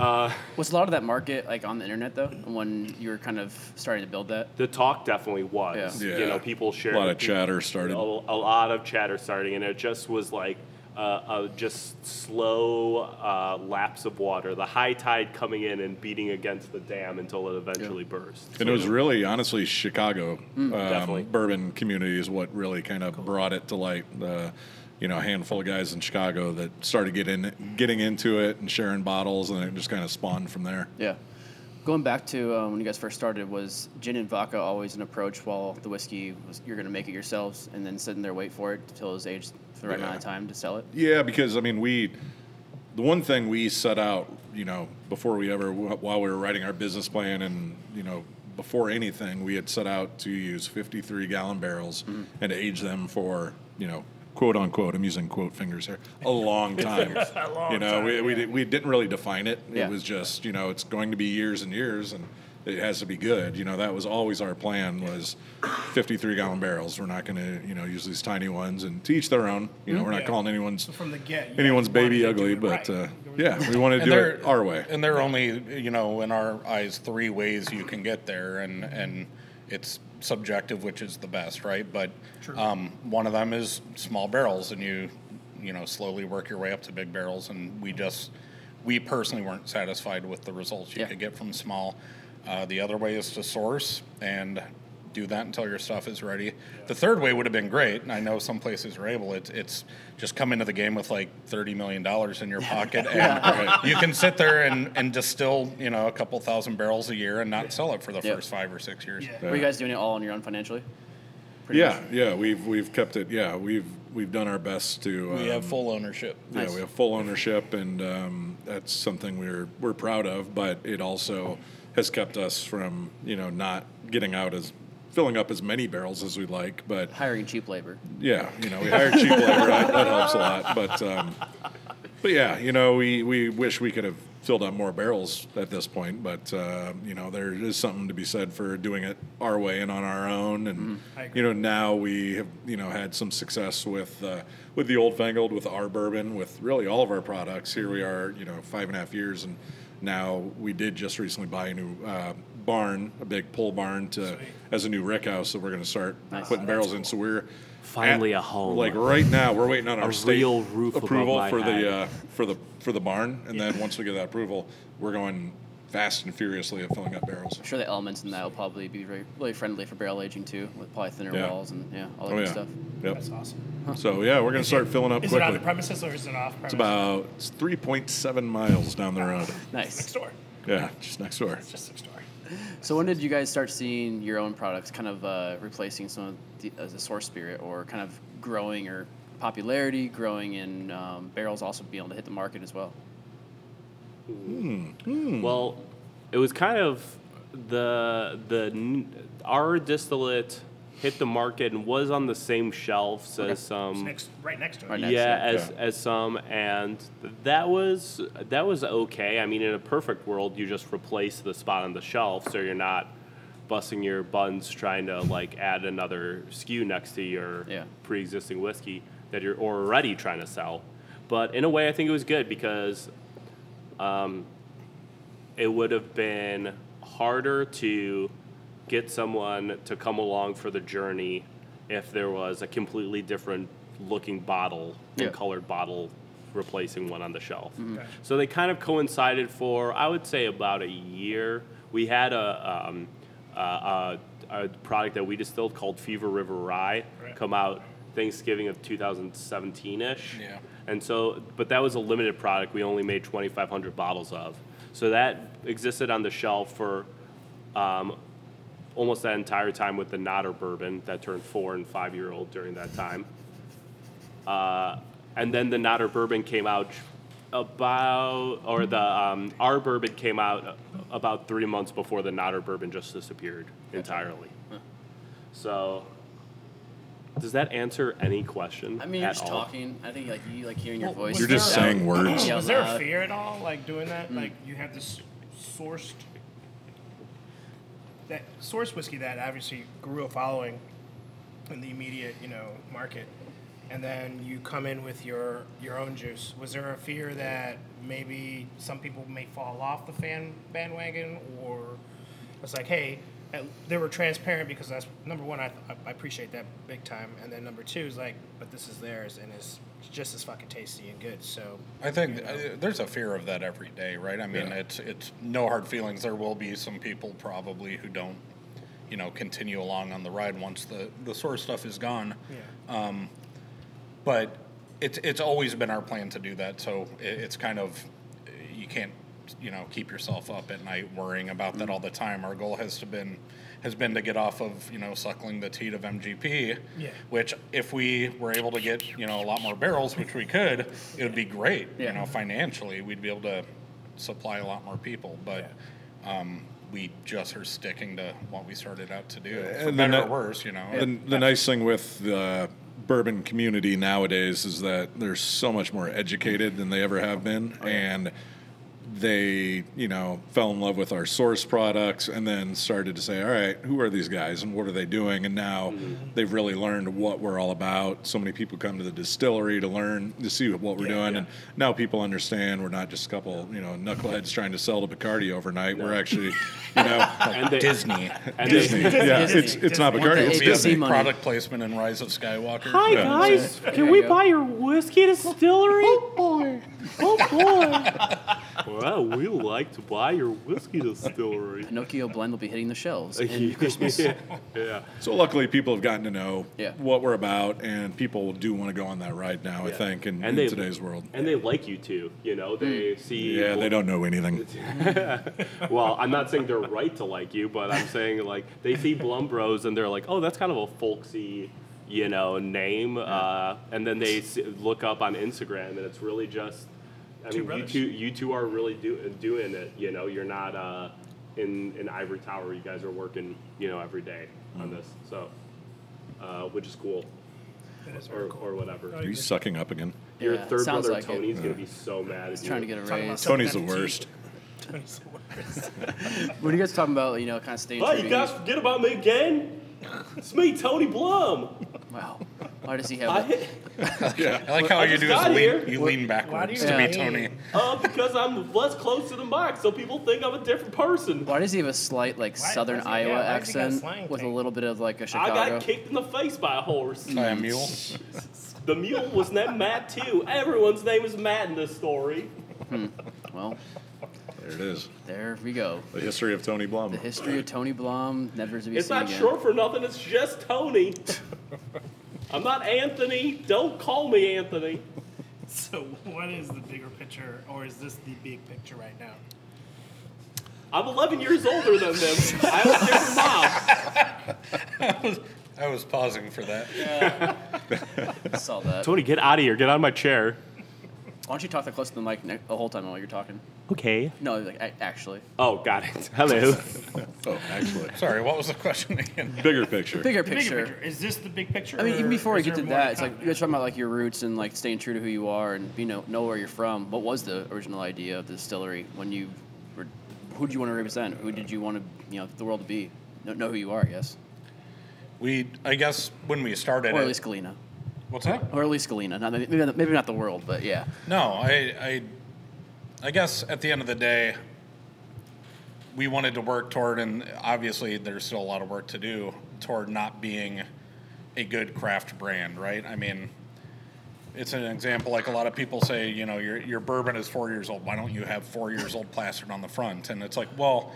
S3: Uh,
S1: Was a lot of that market like on the internet though, when you were kind of starting to build that?
S3: the talk definitely was.
S2: Yeah.
S3: You know, people shared.
S2: a lot of
S3: people-
S2: chatter started.
S3: A, a lot of chatter starting, and it just was like uh, a just slow uh, lapse of water, the high tide coming in and beating against the dam until it eventually burst.
S2: And it was really, honestly, Chicago um,
S3: Definitely.
S2: bourbon community is what really kind of brought it to light. You know, a handful of guys in Chicago that started getting getting into it and sharing bottles, and it just kind of spawned from there.
S1: Yeah. Going back to um, when you guys first started, was gin and vodka always an approach while the whiskey was you're going to make it yourselves and then sitting there wait for it until it was aged for the right amount of time to sell it?
S2: Yeah, because I mean, we the one thing we set out, you know, before we ever while we were writing our business plan, and you know, before anything, we had set out to use 53 gallon barrels and age them for, you know. Quote unquote, I'm using quote fingers here. A long time,
S4: long
S2: you know. we,
S4: time,
S2: we,
S4: yeah.
S2: did, we didn't really define it.
S1: Yeah.
S2: It was just, you know, it's going to be years and years, and it has to be good. You know, that was always our plan was 53 gallon barrels. We're not going to, you know, use these tiny ones and to each their own. You know, we're not
S4: Yeah.
S2: calling anyone's
S4: So from the get,
S2: anyone's baby ugly, but
S4: right.
S2: uh, yeah, we want to do
S5: there-
S2: it our way.
S5: And there are only, you know, in our eyes, three ways you can get there, and and it's subjective, which is the best, right? But um, one of them is small barrels, and you, you know, slowly work your way up to big barrels. And we just, we personally weren't satisfied with the results you
S1: Yeah.
S5: could get from small. Uh, the other way is to source and do that until your stuff is ready. The third way would have been great, and I know some places are able. It's it's just come into the game with like thirty million dollars in your pocket, and you can sit there and, and distill you know a couple thousand barrels a year and not sell it for the
S1: Yeah.
S5: first five or six years.
S4: Yeah.
S1: Were you guys doing it all on your own financially? Pretty
S2: Yeah,
S1: much?
S2: yeah, we've we've kept it. Yeah, we've we've done our best to.
S5: We have
S2: um,
S5: full ownership.
S2: Yeah,
S1: Nice.
S2: we have full ownership, and um, that's something we're we're proud of. But it also has kept us from you know not getting out as filling up as many barrels as we'd like. But
S1: Hiring cheap labor.
S2: yeah, you know we hired cheap labor. That, that helps a lot. But um, but yeah, you know we we wish we could have filled up more barrels at this point. But uh, you know there is something to be said for doing it our way and on our own. And
S4: agree.
S2: you know now we have you know had some success with uh, with the Old Fangled, with our bourbon, with really all of our products. Here we are, you know, five and a half years, and now we did just recently buy a new uh, barn, a big pole barn to as a new rick house that we're going to start putting barrels in. So we're
S3: Finally
S2: at-
S3: a home.
S2: Like right now, we're waiting on our state
S3: roof
S2: approval for
S3: head.
S2: the uh, for the for the barn, and then once we get that approval, we're going fast and furiously at filling up barrels.
S1: I'm sure the elements in that will probably be very really friendly for barrel aging too, with probably thinner
S2: Yeah.
S1: walls and yeah, all that
S2: Oh
S1: good
S2: yeah,
S1: stuff.
S2: yep.
S4: That's awesome.
S2: So yeah, we're going to start filling up
S4: Is it on the premises or is it off
S2: It's about it's 3.7 miles down the road.
S1: Nice.
S4: next door.
S2: Yeah, just next door.
S4: It's just next door.
S1: So when did you guys start seeing your own products kind of uh, replacing some of the, uh, the source spirit, or kind of growing or popularity, growing in um, barrels, also being able to hit the market as well?
S3: Well, it was kind of the the n- our distillate hit the market and was on the same shelves as
S4: It's
S3: some
S4: next, right next to it.
S1: Right next.
S3: yeah,
S1: to it.
S3: as
S2: Yeah.
S3: as some, and that was that was okay. I mean, in a perfect world, you just replace the spot on the shelf, so you're not busting your buns trying to like add another SKU next to your
S1: Yeah.
S3: pre-existing whiskey that you're already trying to sell. But in a way, I think it was good because um, it would have been harder to get someone to come along for the journey if there was a completely different looking bottle
S1: Yeah.
S3: and colored bottle replacing one on the shelf.
S4: Gotcha.
S3: So they kind of coincided for, I would say, about a year. We had a, um, a, a, a product that we distilled called Fever River Rye
S4: Right.
S3: come out Thanksgiving of 2017 ish.
S5: Yeah.
S3: And so, but that was a limited product. We only made 2,500 bottles of. So that existed on the shelf for um, almost that entire time with the Knotter bourbon that turned four and five year old during that time. Uh, and then the Knotter bourbon came out about, or the um, our bourbon came out about three months before the Notter bourbon just disappeared entirely. So, does that answer any question?
S1: I mean, you're
S3: at
S1: just
S3: all?
S1: talking. I think like you like hearing your
S4: well,
S1: voice.
S2: You're just saying words.
S1: Yeah,
S4: Was there a fear at all, like doing that? Like you have this sourced, that source whiskey that obviously grew a following in the immediate, you know, market, and then you come in with your your own juice. Was there a fear that maybe some people may fall off the fan bandwagon, or it's like, hey, they were transparent because that's number one. I, I appreciate that big time, and then number two is like, but this is theirs and it's just as fucking tasty and good. So
S5: I think uh, there's a fear of that every day, right? I mean,
S2: Yeah.
S5: it's it's no hard feelings. There will be some people probably who don't, you know, continue along on the ride once the the source stuff is gone.
S4: yeah.
S5: Um, But it's it's always been our plan to do that. So it, it's kind of you can't you know keep yourself up at night worrying about that all the time. Our goal has to been has been to get off of you know suckling the teat of MGP.
S4: Yeah.
S5: Which if we were able to get you know a lot more barrels, which we could, it would be great.
S1: Yeah.
S5: You know, financially, we'd be able to supply a lot more people. But um, we just are sticking to what we started out to do, for
S2: And the
S5: better
S2: ne-
S5: or worse. You know.
S2: The, the nice thing with the bourbon community nowadays is that they're so much more educated than they ever have been, and they, you know, fell in love with our source products and then started to say, all right, who are these guys and what are they doing? And now mm-hmm. they've really learned what we're all about. So many people come to the distillery to learn, to see what we're doing. And now people understand we're not just a couple, you know, knuckleheads trying to sell to Bacardi overnight. We're actually, you know,
S3: And they,
S5: Disney.
S3: And
S2: Disney.
S3: They,
S2: Yeah,
S4: Disney.
S2: it's, it's not
S4: Disney.
S2: Bacardi,
S1: Want
S2: it's
S1: the
S5: Be a
S1: ABC
S2: Disney.
S1: money.
S5: product placement in Rise of Skywalker.
S3: Hi
S2: Yeah.
S3: guys, can
S1: you
S3: we
S1: go.
S3: buy your whiskey distillery? Oh boy, oh boy. Oh, well, we like to buy your whiskey distillery.
S1: Pinocchio blend will be hitting the shelves in Christmas.
S3: yeah.
S2: So luckily, people have gotten to know
S1: Yeah.
S2: what we're about, and people do want to go on that ride now. I think in,
S3: And
S2: in
S3: they-
S2: today's world.
S3: And they like you too. You know, they see.
S2: Yeah, they don't know anything.
S3: Well, I'm not saying they're right to like you, but I'm saying like they see Blaum Bros and they're like, oh, that's kind of a folksy, you know, name. Uh, and then they s look up on Instagram and it's really just. I
S4: Two
S3: mean, you two, you two are really do, doing it. You know, you're not uh, in in Ivory Tower. You guys are working, you know, every day
S2: Mm.
S3: on this. So, uh, which is cool,
S4: That is
S3: or
S4: very cool.
S3: or whatever.
S2: Are you sucking up again?
S3: Your
S1: Yeah,
S3: third
S1: sounds
S3: brother
S1: like it.
S3: Tony's gonna be so mad at
S1: He's
S3: you.
S1: trying to get a
S4: Talking about
S1: raise.
S4: something
S2: Tony's the worst.
S4: Tony's the worst.
S1: When you guys talking about, you know, kind of staying
S3: Oh,
S1: true
S3: you
S1: to
S3: guys forget about me again? It's me, Tony Blaum.
S1: Wow. Why does he have
S3: I
S1: that?
S2: Yeah.
S5: I like how
S3: I
S5: you do
S3: got
S5: is
S3: here.
S5: lean, you lean backwards
S4: you
S5: to be
S1: Yeah.
S5: Tony.
S3: uh, because I'm less close to the mic, so people think I'm a different person.
S1: Why does he have a slight, like,
S4: Why-
S1: southern
S4: he-
S1: Iowa
S4: yeah, why's he got a
S1: accent
S4: slang
S1: with a little bit of, like, a Chicago?
S3: I got kicked in the face by a horse.
S5: By a mule.
S3: The mule was named Matt too. Everyone's name is Matt in this story. Hmm.
S1: Well,
S2: There it is.
S1: there we go.
S2: The history of Tony Blaum.
S1: The history of Tony Blaum, never to be
S3: It's
S1: seen
S3: not
S1: again.
S3: short for nothing. It's just Tony. I'm not Anthony. Don't call me Anthony.
S4: So, what is the bigger picture, or is this the big picture right now?
S3: I'm 11 years older than them. I have a different mom.
S5: I was pausing for that.
S1: saw that.
S3: Tony, get out of here. Get out of my chair.
S1: Why don't you talk that close to the mic ne- the whole time while you're talking?
S3: Okay.
S1: No, like, a- actually.
S3: Oh, got it. Hello.
S2: Oh, actually,
S5: Sorry, what was the question again?
S2: bigger picture.
S1: Bigger
S4: The bigger
S1: picture.
S4: picture. Is this the big picture?
S1: I mean, even
S4: or
S1: before we
S4: is
S1: get
S4: there
S1: to
S4: more
S1: that, it's
S4: come?
S1: like you're talking about like your roots and like staying true to who you are and you know know where you're from. What was the original idea of the distillery when you were? Who did you want to represent? Who did you want to you know the world to be? Know, know who you are, yes,
S5: We, I guess, when we started
S1: or at
S5: it,
S1: least Galena,
S5: what's that?
S1: or at least Galena. Not, maybe, not- maybe not the world, but yeah.
S5: No, I, I, I guess at the end of the day, we wanted to work toward, and obviously there's still a lot of work to do toward not being a good craft brand, right? I mean, it's an example like a lot of people say, you know, your your bourbon is four years old. Why don't you have four years old plastered on the front? And it's like, well,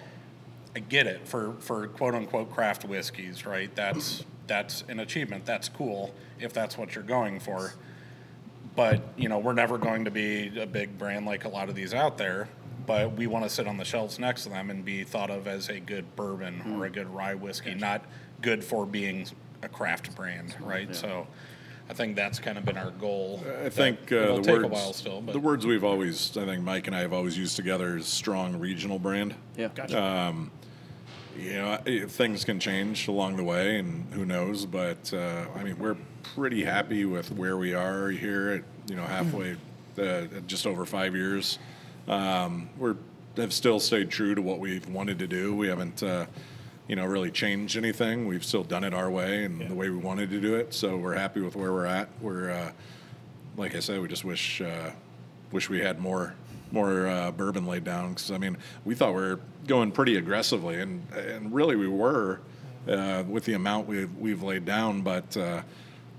S5: I get it for for quote unquote craft whiskeys, right? That's that's an achievement. That's cool if that's what you're going for but you know we're never going to be a big brand like a lot of these out there but we want to sit on the shelves next to them and be thought of as a good bourbon or a good rye whiskey not good for being a craft brand right so i think that's kind of been our goal
S2: I think uh,
S5: it'll
S2: the
S5: take
S2: words,
S5: a while still but
S2: the words we've always, I think Mike and I have always used together is strong regional brand.
S1: Yeah.
S4: Gotcha.
S2: You know, things can change along the way, and who knows? But uh, I mean, we're pretty happy with where we are here. At, you know, halfway, uh, just over five years. Um, we're have still stayed true to what we've wanted to do. We haven't, uh, you know, really changed anything. We've still done it our way and the way we wanted to do it. So we're happy with where we're at. We're, uh, like I said, we just wish uh, wish we had more more uh, bourbon laid down because I mean we thought we were going pretty aggressively and and really we were uh, with the amount we we've laid down, but uh,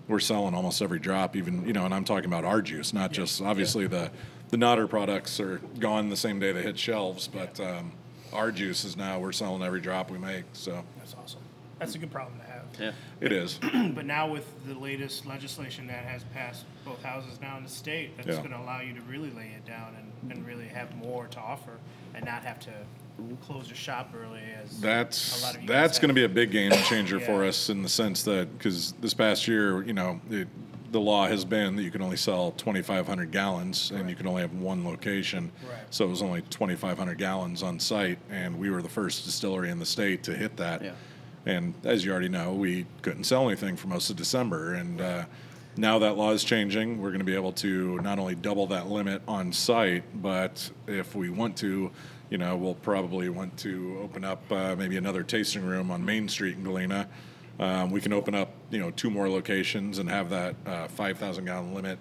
S2: we're selling almost every drop. Even you know, and I'm talking about our juice, not just obviously the the Knotter products are gone the same day they hit shelves, but um, our juice is now we're selling every drop we make. So
S4: That's awesome. That's a good problem.
S1: Yeah.
S2: it is.
S4: But now with the latest legislation that has passed both houses now in the state, that's
S2: Yeah.
S4: going to allow you to really lay it down and, and really have more to offer and not have to close your shop early as a
S2: That's
S4: lot of you
S2: that's
S4: guys
S2: going to be a big game changer for us in the sense that because this past year, you know, it, the law has been that you can only sell 2,500 gallons and you can only have one location.
S4: Right.
S2: So it was only 2,500 gallons on site, and we were the first distillery in the state to hit that.
S1: Yeah.
S2: And as you already know, we couldn't sell anything for most of December, and uh, now that law is changing. We're going to be able to not only double that limit on site, but if we want to, you know, we'll probably want to open up uh, maybe another tasting room on Main Street in Galena. Um, we can open up, you know, two more locations and have that uh, 5,000 gallon limit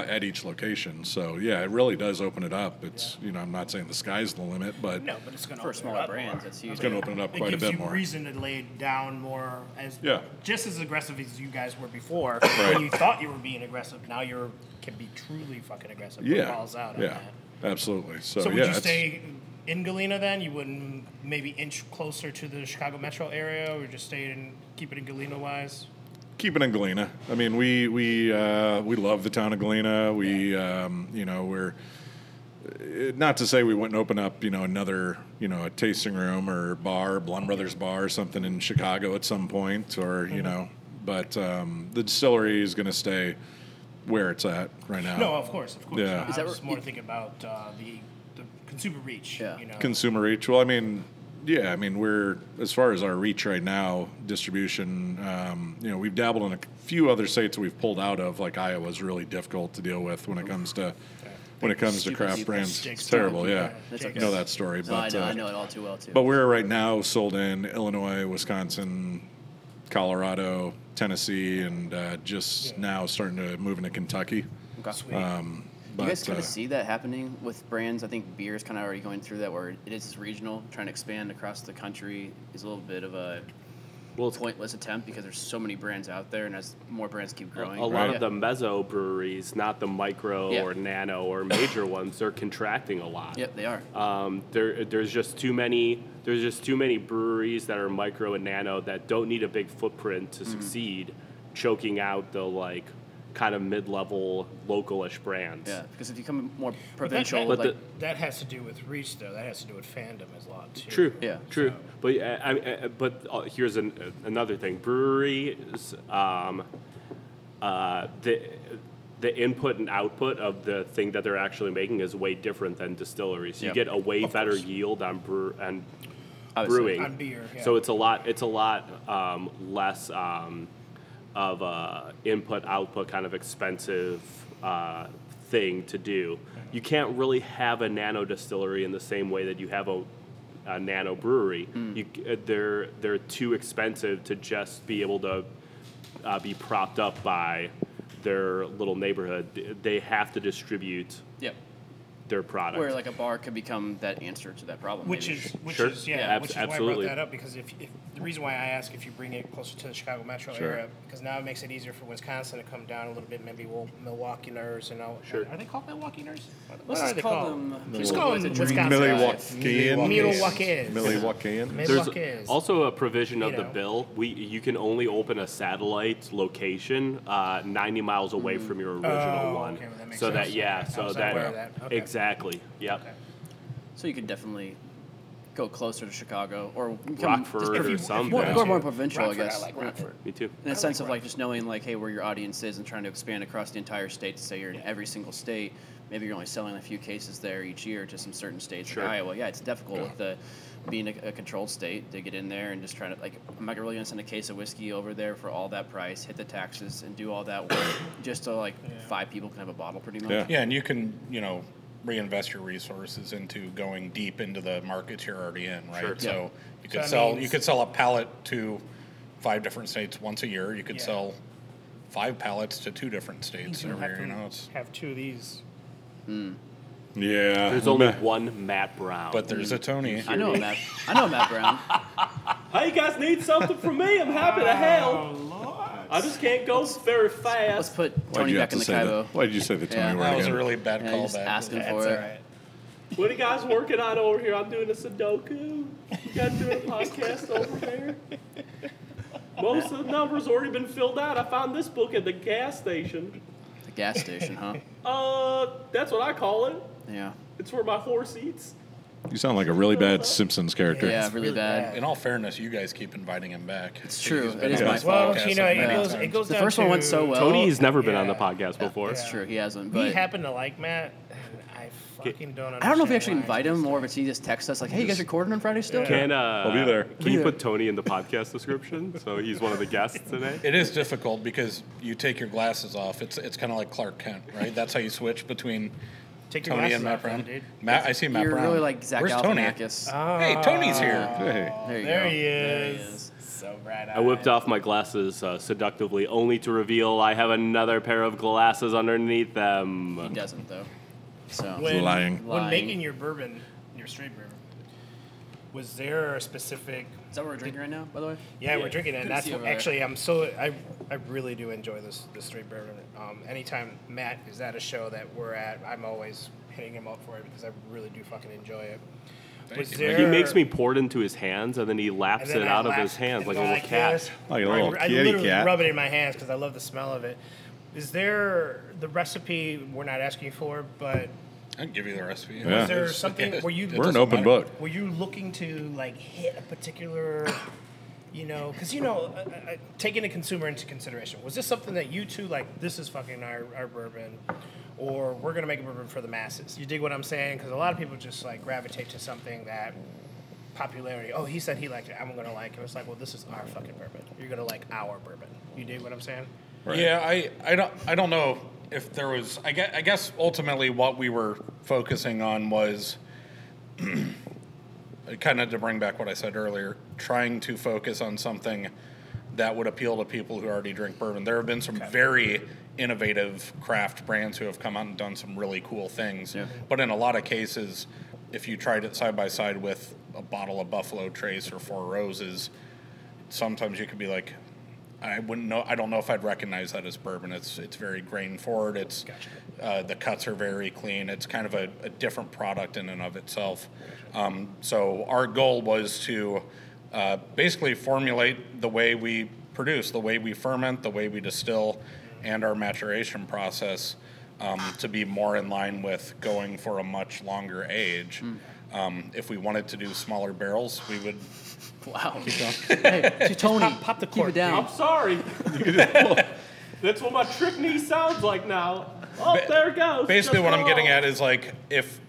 S2: at each location. So yeah, it really does open it up. It's you know, I'm not saying the sky's the limit, but
S4: No, but it's going to
S1: For
S4: open it
S1: smaller
S4: up
S1: brands,
S4: more.
S1: it's huge.
S2: it's going to open it up
S4: It
S2: quite a
S4: gives
S2: bit
S4: you
S2: more.
S4: reason to lay down more as
S2: Yeah.
S4: just as aggressive as you guys were before.
S2: Right.
S4: When you thought you were being aggressive, now you're can be truly fucking aggressive. Put
S2: Yeah,
S4: balls out on
S2: yeah,
S4: that.
S2: absolutely. So,
S4: So would
S2: yeah,
S4: you
S2: it's-
S4: stay in Galena then? You wouldn't maybe inch closer to the Chicago metro area, or just stay in keep it in Galena wise?
S2: Keep it in Galena. I mean, we we uh, we love the town of Galena. We um, you know we're uh, not to say we wouldn't open up you know another you know a tasting room or bar, Blaum Brothers Bar, or something in Chicago at some point, or
S4: Mm-hmm.
S2: you know, but um, the distillery is going to stay where it's at right now.
S4: No, of course, of course.
S2: Yeah.
S4: No,
S1: Is
S4: I
S1: that
S4: was
S1: where-
S4: more thinking about uh, the the consumer reach.
S1: Yeah.
S4: You know.
S2: consumer reach. Well, I mean, yeah, I mean, we're as far as our reach right now, distribution. Um, you know, we've dabbled in a few other states that we've pulled out of. Like Iowa is really difficult to deal with when it comes to when it comes to craft brands. It's terrible. Yeah,
S1: That's
S2: you
S1: okay.
S2: know that story.
S1: No, I
S2: But
S1: know, I
S2: uh,
S1: know it all too well too.
S2: but we're right now sold in Illinois, Wisconsin, Colorado, Tennessee, and uh, just now starting to move into Kentucky.
S1: Okay.
S4: Sweet.
S2: Um,
S1: Do you guys
S2: but,
S1: kind
S2: uh,
S1: of see that happening with brands? I think beer is kind of already going through that, where it is regional, trying to expand across the country is a little bit of a
S3: Well,
S1: pointless attempt because there's so many brands out there, and as more brands keep growing,
S3: a lot of the mezzo breweries, not the micro
S1: Yeah.
S3: or nano or major ones, they're contracting a lot.
S1: Yep, they are.
S3: Um, there, there's just too many. There's just too many breweries that are micro and nano that don't need a big footprint
S1: Mm-hmm.
S3: to succeed, choking out the like kind of mid-level localish brands.
S1: Yeah, because if you come more
S4: But that-
S1: provincial,
S4: that,
S1: like
S3: the-
S4: that has to do with reach, though. That has to do with fandom as a lot too.
S3: True.
S1: Yeah.
S3: True. But uh, I, I, but uh, here's an, another thing. Breweries, um, uh, the the input and output of the thing that they're actually making is way different than distilleries. You
S1: Yep.
S3: get a way
S4: Of
S3: better
S4: course.
S3: yield on brew and
S1: Obviously.
S3: brewing.
S4: On beer, yeah.
S3: So it's a lot. It's a lot um, less um, of a input output kind of expensive uh, thing to do. You can't really have a nano distillery in the same way that you have a, a nano brewery. You, uh, they're they're too expensive to just be able to uh, be propped up by their little neighborhood. They have to distribute
S1: yep,
S3: their product.
S1: where like a bar could become that answer to that problem.
S4: Which
S1: maybe.
S4: is which
S3: Sure.
S4: is yeah,
S3: Yeah, abs-
S4: which is
S3: absolutely.
S4: why I brought that up because if, if the reason why I ask if you bring it closer to the Chicago metro
S2: Sure.
S4: area because now it makes it easier for Wisconsin to come down a little bit. Maybe we'll Milwaukeeers and all.
S3: Sure.
S4: Are they called Milwaukeeers? What
S1: Let's
S4: are
S1: just
S4: they
S1: call
S4: called?
S1: them.
S4: Just
S1: Mil-
S4: call them
S1: it,
S4: Wisconsin.
S2: Milwaukeean.
S4: Milwaukeeers.
S2: Milwaukeean.
S3: There's also a provision of the bill. We you can only open a satellite location uh, 90 miles away from your original
S4: Oh,
S3: one.
S4: okay, well, that makes
S3: so
S4: sense.
S3: that yeah, so that,
S4: unaware of that. Okay.
S3: Exactly. Yep.
S4: Okay.
S1: So you could definitely go closer to Chicago or become
S3: Rockford
S1: just-
S3: or
S4: If you- if you
S3: something.
S1: more,
S4: want
S1: go
S4: to.
S1: more provincial,
S4: Rockford,
S1: I guess.
S4: I like Rockford.
S3: Me too.
S1: In a
S4: I
S1: sense
S4: like
S1: of like just knowing like, hey, where your audience is and trying to expand across the entire state. To say you're in every single state, maybe you're only selling a few cases there each year to some certain states
S3: Sure.
S1: like Iowa. Yeah, it's difficult with the being a, a controlled state to get in there and just trying to like, I'm not really gonna send a case of whiskey over there for all that price, hit the taxes, and do all that work just so like five people can have a bottle, pretty much.
S2: Yeah.
S5: Yeah, and you can, you know, reinvest your resources into going deep into the markets you're already in, right?
S3: Sure.
S5: So you could
S4: that
S5: sell you could sell a pallet to five different states once a year. You could
S4: Yeah.
S5: sell five pallets to two different states
S4: You
S5: every
S4: have
S5: year. You
S4: to
S5: know, it's
S4: have two of these. Hmm.
S2: Yeah.
S3: There's only one Matt Brown.
S5: but there's a Tony.
S1: I know Matt. I know Matt Brown.
S3: Hey, you guys need something from me? I'm happy to help.
S4: Oh,
S3: I just can't go very
S1: Let's
S3: fast.
S1: put
S2: Why'd
S1: Tony back in the
S2: say
S1: Kaibo.
S2: Why did you say the Tony
S1: Yeah.
S2: word
S5: That was a really bad
S1: Yeah, just asking for it.
S3: What are you guys working on over here? I'm doing a Sudoku. You guys doing a podcast over there? Most of the numbers already been filled out. I found this book at the gas station.
S1: The gas station, huh?
S3: Uh, that's what I call it.
S1: Yeah.
S3: It's where my horse eats.
S2: You sound like a really bad Simpsons character.
S1: Yeah, really,
S4: really
S1: bad.
S4: bad.
S5: In all fairness, you guys keep inviting him back.
S1: It's true.
S5: He's
S1: It
S5: been
S1: is
S5: on
S1: my fault.
S4: Well, you know, it goes, it goes
S1: The
S4: down
S1: first one went
S4: to-
S1: so well.
S3: Tony's never been on the podcast before.
S1: That's true. He hasn't.
S4: We
S1: But
S4: happen to like Matt, I fucking don't
S1: I don't know if we actually
S4: why.
S1: invite him or if he just texts us like, "Hey, you guys recording on Friday still?"
S3: Can uh,
S2: I'll be there.
S3: Can you put Tony in the podcast description so he's one of the guests today?
S5: It is difficult because you take your glasses off. It's it's kind of like Clark Kent, right? That's how you switch between
S4: Take your
S5: Tony
S4: glasses
S5: and Matt
S4: off, then,
S5: Brown.
S4: dude.
S5: Matt, I see Matt
S1: You're
S5: Brown.
S1: really like Zach
S5: Where's Tony?
S1: Galifianakis.
S5: Hey, Tony's here.
S2: Hey.
S1: there you
S4: There
S1: go.
S4: he
S1: There he
S4: is.
S1: is.
S4: So bright
S3: I whipped off my glasses uh, seductively, only to reveal I have another pair of glasses underneath them.
S1: He
S3: them.
S1: doesn't though. So
S4: When,
S2: Lying.
S4: when
S1: Lying.
S4: making your bourbon, your straight bourbon, was there a specific?
S1: is that what we're drinking right now? By the way.
S4: Yeah,
S1: Yeah,
S4: we're drinking it. And that's what,
S1: over there.
S4: actually I'm so I I really do enjoy this this straight bourbon. Um, anytime Matt is at a show that we're at, I'm always hitting him up for it because I really do fucking enjoy it. Was there,
S3: He makes me pour it into his hands and then he laps
S4: then
S3: it
S4: I
S3: out of his hands like a
S4: go
S3: little cat.
S4: this.
S2: Like a
S4: I-
S2: little
S4: I,
S2: kitty
S4: literally
S2: cat.
S4: rub it in my hands because I love the smell of it. Is there the recipe we're not asking for, but
S5: I can give you the recipe.
S2: Yeah.
S4: was there something were you
S2: We're an open
S5: matter.
S2: book.
S4: were you looking to like hit a particular you know because you know uh, uh, taking a consumer into consideration was this something that you two like this is fucking our, our bourbon or we're gonna make a bourbon for the masses you dig what i'm saying because a lot of people just like gravitate to something that popularity oh he said he liked it i'm gonna like it it's like well this is our fucking bourbon you're gonna like our bourbon you dig what i'm saying
S2: Right.
S5: Yeah, I, I don't I don't know if there was I guess, I guess ultimately what we were focusing on was kind of to bring back what I said earlier, trying to focus on something that would appeal to people who already drink bourbon. There have been some very innovative craft brands who have come out and done some really cool things.
S1: Yeah.
S5: But in a lot of cases, if you tried it side by side with a bottle of Buffalo Trace or Four Roses, sometimes you could be like, I wouldn't know. I don't know if I'd recognize that as bourbon. It's it's very grain forward. It's uh, the cuts are very clean. It's kind of a, a different product in and of itself. Um, so our goal was to uh, basically formulate the way we produce, the way we ferment, the way we distill, and our maturation process um, to be more in line with going for a much longer age. Um, if we wanted to do smaller barrels, we would
S1: Wow. hey, Tony,
S4: pop- pop the
S1: keep
S4: cork,
S1: it down.
S3: I'm sorry. That's what my trick knee sounds like now. Oh, there it goes.
S5: basically
S3: Just
S5: what I'm getting at is like if